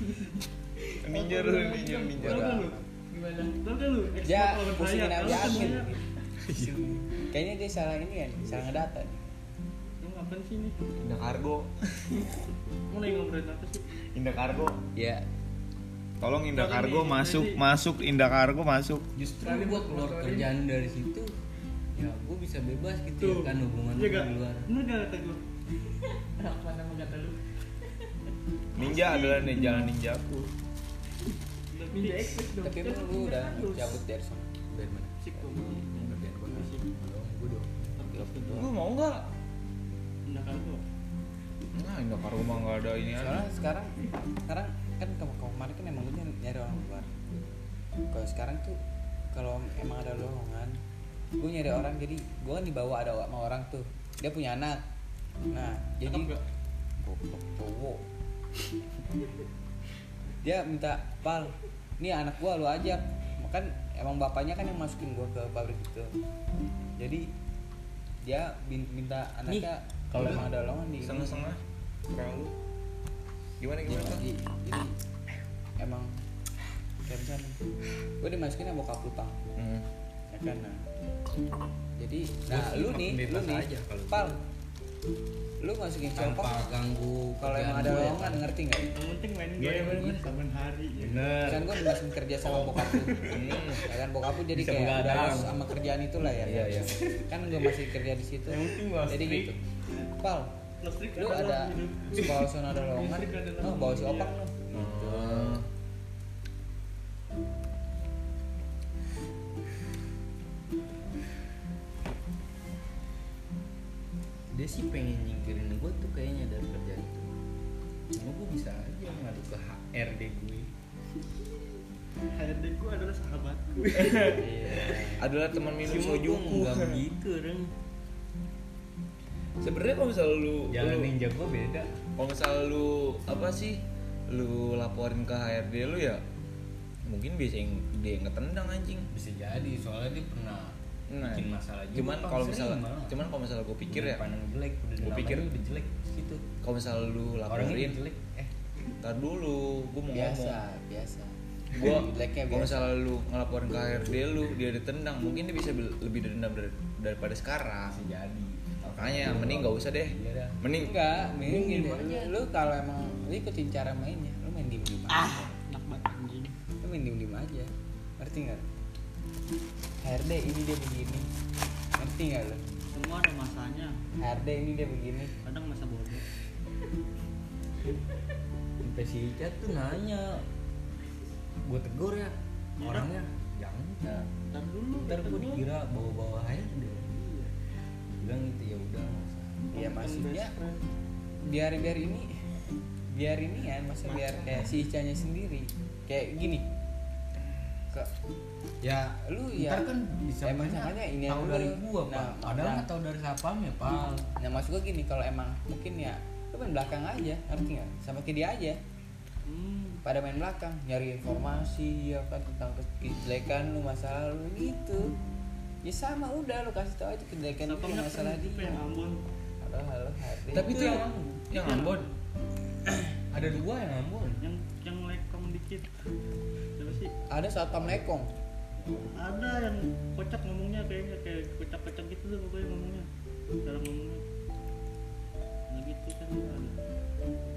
Ninja Tahu kan lu? Gimana? Kan lu? Ya pusingin aja semuanya. kayaknya dia salah ini kan salah ngedata nih Lu ngapain sih nih? Indah Kargo Mau lagi ngobrolin apa sih? Indah Kargo ya Tolong Indah Kargo masuk masuk Indah Kargo masuk justru gue buat keluar kerjaan dari situ ya gue bisa bebas gitu Tuh. ya kan hubungan gak? di luar Bener [laughs] gak kata gue? Apa nama kata lu? Ninja adalah nih jalan ninjaku Ninja Express dong. tapi Kan emang lu udah cabut dari sana? Dari mana? Sik dong. kerjaan gue dong gue dong Lu mau gak? Indah kan. Nah Indah Kargo mah gak ada ini soalnya aja. Sekarang sekarang kan kamu kemarin kan emang gue nyari, orang luar. Kalau sekarang tuh kalau emang ada lowongan gue nyari orang. Jadi gue kan dibawa ada sama orang tuh. Dia punya anak. Nah jadi goblok cowok dia minta pal ini anak gua lu ajak kan emang bapaknya kan yang masukin gua ke pabrik itu. Jadi dia minta anaknya kalau emang ada lowongan di Setengah-setengah Terlalu Gimana jadi, gimana? jadi, jadi emang misalnya gue dimasukin sama bokap lu pang Hmm. ya kan nah. Jadi nah lu nih lu nih aja kalau pal lu masukin tanpa cowok ganggu kalau emang ada ya lowongan kan. ngerti nggak? Yang penting main Iya, game bener-bener. saban hari. ya. bener. Kan gue dimasukin kerja sama bokap lu. [laughs] Ya kan bokap lu jadi Bisa kayak los sama kerjaan itulah ya. Iya, iya. kan gue masih kerja di situ. Yang penting gua jadi gitu. Pal lu ada sekolah zona ada lowongan? oh bawa si opang lu. Hmm. dia sih pengen HRD gue. HRD gua adalah sahabatku. [laughs] iya. Adalah teman minum sojuku nggak begitu Reng. Sebenarnya kalau misalnya lu jalan lu- ninja gue beda. kalau misalnya lu apa sih? Lu laporin ke HRD lu ya mungkin bisa yang dia yang ketendang anjing. Bisa jadi soalnya dia pernah nah bikin masalah juga cuman kalau misalnya cuman kalau misalnya gue pikir ya pandang jelek udah namanya pikir- udah jelek gitu. kalau misalnya lu orangnya laporin jelek ntar dulu gue mau biasa ngomong. Biasa gue [laughs] jeleknya kalau misalnya lu ngelaporin ke HRD lu dia ditendang mungkin dia bisa lebih dendam dari- daripada sekarang. Bisa jadi. Makanya mending nggak usah deh. Iya dah. mending enggak mending gini aja. lu kalau emang lu ikutin cara mainnya lu main diem diem Ah, enak banget anjing. lu main diem diem aja. Ngerti nggak? HRD ini dia begini. Ngerti nggak lo semua ada masanya. HRD ini dia begini. Kadang masa bodoh [laughs] sampai si Ica tuh nanya. Gue tegur ya orangnya jangan Ica ntar dulu ntar gue dikira bawa-bawa air deh bilang gitu ya udah ya maksudnya biar biar ini biar ini ya masa biar kayak si Ica-nya sendiri. Kayak gini. Ke ya lu ya ntar kan bisa emang sangkanya ini tahu dari gua Nah, pak padahal nah. nggak tahu dari siapa ya pak. Nah maksud gue gini kalau emang mungkin ya main belakang aja ngerti nggak? Sama kayak dia aja. Hmm. pada main belakang nyari informasi ya kan tentang kejelekan lu masa lalu gitu. Ya sama udah lu kasih tahu aja kejelekan itu yang masalah itu dia. yang Ambon halo halo hati Tapi itu yang yang Ambon. [coughs] ada dua yang Ambon yang yang lekong dikit. Siapa sih? Ada satpam lekong. Ada yang kocak ngomongnya kayaknya kayak kocak-kocak gitu tuh pokoknya ngomongnya. Cara ngomongnya gitu kan.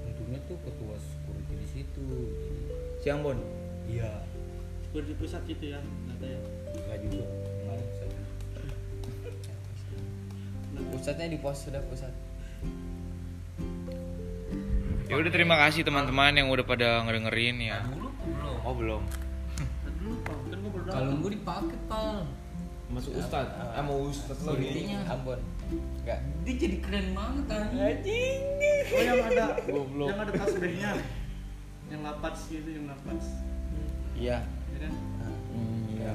Untungnya tuh ketua security di situ jadi Si Ambon. iya. Seperti pusat gitu ya ada ya? Nggak juga nggak ada saya pusatnya di pos sudah pusat. Ya udah terima kasih teman-teman yang udah pada ngedengerin ya. dulu tuh belum. Oh belum. Kan baru kalau gue dipakai pal Masuk Ustad. Ah, mau Ustad Security-nya. Ambon enggak dia jadi keren banget anjing. Oh yang ada Goblok. yang ada tasbihnya. Yang lapats gitu yang lapats iya. Ya kan? Hmm, iya.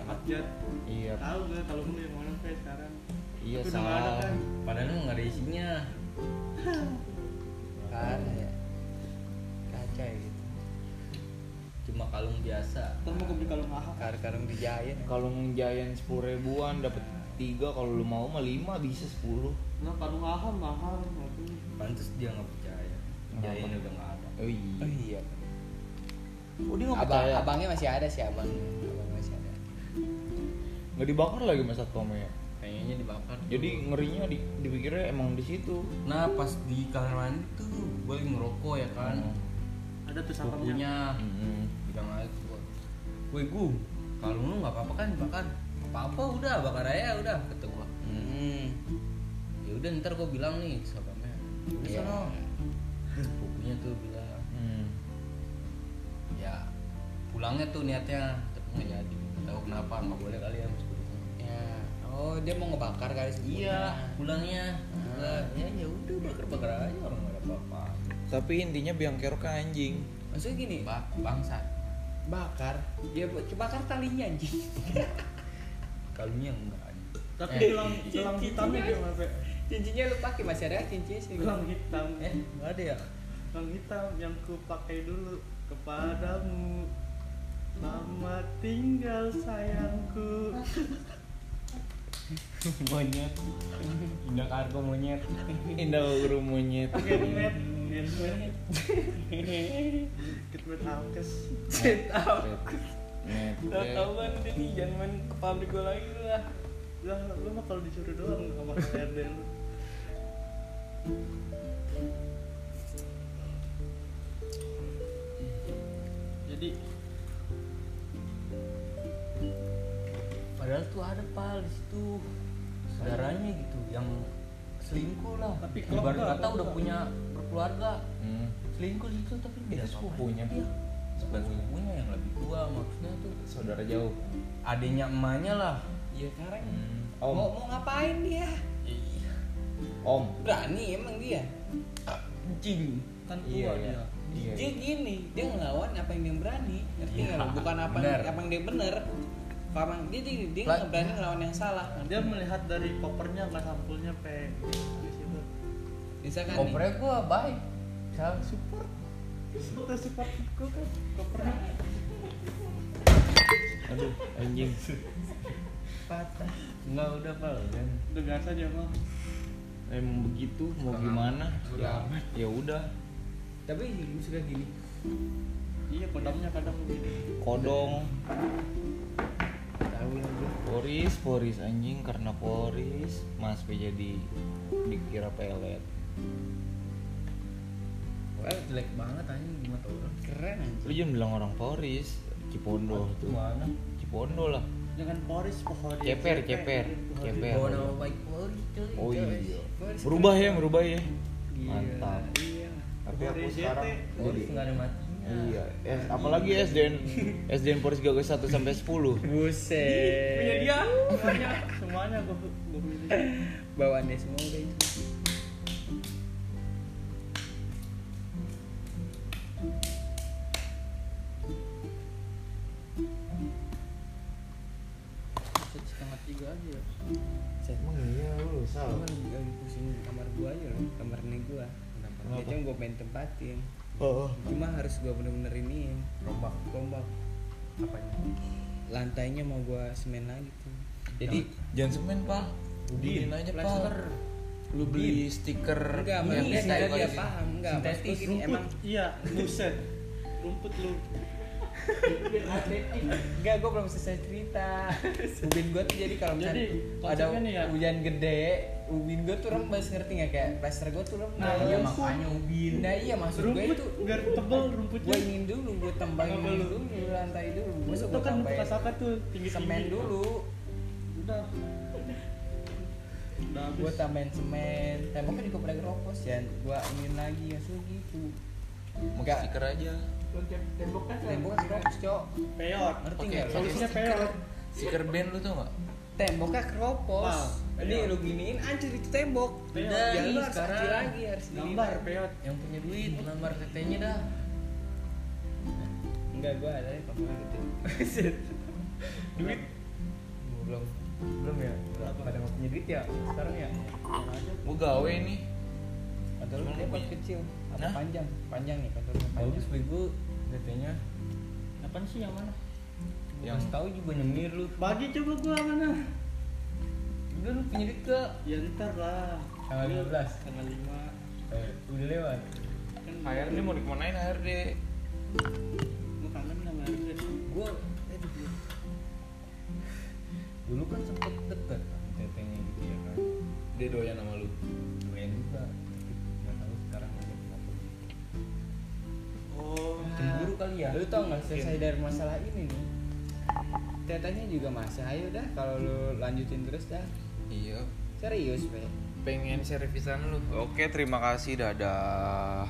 Iya. tahu gak kalau lu yang mana kayak sekarang. Iya salah. kan? Padahal nggak ada isinya. Ada [laughs] ya. Kaca ya. Gitu cuma kalung biasa. Ntar mau beli kalung ahak kar karung di Giant. Kalau ngejayan sepuluh ribuan dapat tiga kalau lu mau mah lima bisa sepuluh. nah ahak mahal waktu pantas dia nggak percaya jayan udah nggak ada Oh iya. oh iya Oh dia nggak abang percaya. abangnya masih ada sih abang abang masih ada Nggak dibakar lagi mas satpamnya. kayaknya dibakar Jadi ngerinya di, dipikirnya emang di situ. nah pas di kamar mandi tuh gue lagi ngerokok ya kan ada tuh satpamnya punya Hmm. bilang aja gue gue gu kalau lu nggak apa-apa kan dibakar apa-apa udah bakar aja udah kata gue hmm. Ya udah ntar gue bilang nih sahabatnya udah Iya. sono. Bukunya tuh bilang Hmm. ya pulangnya tuh niatnya tapi nggak jadi. Tahu kenapa nggak boleh kali ya ya. Oh dia mau ngebakar kali sebelumnya. iya pulangnya. Ah. Lah, ya ya udah bakar bakar aja orang nggak ada apa-apa. Tapi intinya biang kerok ke anjing. maksudnya gini ba bangsat. bakar. Ya bakar talinya anjing [laughs] kalungnya enggak tapi Eh, gelang gelang hitamnya dia apa cincinnya lu pakai masih ada cincinnya sih gelang hitam eh nggak ada ya gelang hitam yang ku pakai dulu kepadamu Selamat tinggal sayangku monyet indah kargo monyet Indah urung monyet. Genmet Genmet Genmet Alkes Net. Udah tau kan dia nih jangan main ke pabrik gue lagi lah Lah lu mah kalau disuruh doang sama HRD lu Jadi padahal tuh ada pal di situ saudaranya gitu yang selingkuh lah Tapi keluarga, kata udah keluarga. punya berkeluarga Hmm. selingkuh di situ tapi beda sepupunya. iya bukan sepupunya yang lebih tua maksudnya tuh Saudara jauh. adanya emaknya lah iya sekarang Hmm. mau Om. mau ngapain dia Om. berani emang dia anjing kan tua Iya, dia iya. Iya. dia gini dia ngelawan apa yang dia berani ngerti Iya, nggak lu? bukan apa bener. apa yang dia bener yang- dia dia, dia nggak berani ngelawan yang salah Dia melihat dari kopernya nggak sampulnya pe di situ. misalkan nih, kopernya gua baik salah support Itu sifat gua kan kopernya Aduh, anjing. patah enggak udah pal kan udah biasa aja mah. Emang begitu, mau gimana? Ya, ya udah. tapi sudah gini Iya kodamnya kadang begini. Kodong, tahu lah gue Poris, Poris anjing karena Poris, Mas P jadi dikira pelet. Well, jelek banget anjing gimana tau orang keren Lu anjing jangan bilang orang Poris, Cipondo itu tuh. mana Cipondo lah. Jangan Boris pohon. Ceper, ceper, ceper. bawa nama baik Polri coy Oh iya. Berubah ya, berubah ya. Mantap. iya Tapi aku sekarang jadi nggak ada matinya Iya, eh, apalagi SDN SDN Polres Gagal 1 sampai 10. buset Punya dia semuanya, semuanya gue gue beli. bawaannya semua udah tiga aja ya Set Emang iya lu salah. kan lagi pusing di kamar gua aja loh kamar nih gua Kenapa? Biasanya gua pengen tempatin Oh, cuma harus gua bener-bener iniin rombak rombak apanya lantainya mau gua semen lagi tuh jadi Jangan semen, Pak. Ubin aja, Pak. Lu beli stiker enggak yang enggak gitu dia sih. paham enggak gini Rumput, emang iya, buset. Rumput lu. Enggak gua belum selesai cerita. [laughs] Ubin gua tuh jadi kalau misalnya Jadi, ada nih ya. hujan gede ubin gua tuh rembes ngerti nggak? Kayak plaster gua tuh rembes Nah, iya makanya ubin. Nah iya maksud gua Rumput itu biar tebel rumputnya. gue ingin dulu gue tambahin Tambah dulu. dulu. lantai dulu. Gue itu kan bekas apa tuh? Tinggi semen dulu. Udah. Udah gue tambahin semen. Temboknya juga pada keropos ya gue ingin lagi ya sudah gitu. Mau Enggak. stiker aja. Temboknya temboknya keropos cok. Peot. ngerti nggak? solusinya peot. Stiker band lu tau gak? temboknya keropos. Peot. lu giniin hancur itu tembok. Udah Ya, lu lu harus sekarang. lagi harus Gambar peot. yang punya duit lambar tetenya dah. Enggak gue ada ya pakai gitu. [laughs] Duit. Belum belum ya? Belum pada mau punya duit ya? Sekarang ya? Gua gawe nih. kantor lu kecil apa Hah? panjang panjang nih kantornya panjang bagus bego tetenya Apaan sih yang mana? Yang yang tahu juga nyemir lu Bagi coba gua mana? udah lu punya duit ke Ya ntar lah. Tanggal 15? Tanggal 5 eh, udah lewat kan HRD mau dikemanain HRD? Gua kangen sama Rizal. gua aduh, dulu kan sempet deket tetenya gitu ya kan Dia doyan sama lu. Oh. cemburu kali ya lu tau nggak selesai dari masalah ini nih tetanya juga masih ayo dah kalau lu lanjutin terus dah Iya. serius pe Pengen servisan lu. Oke, terima kasih. Dadah.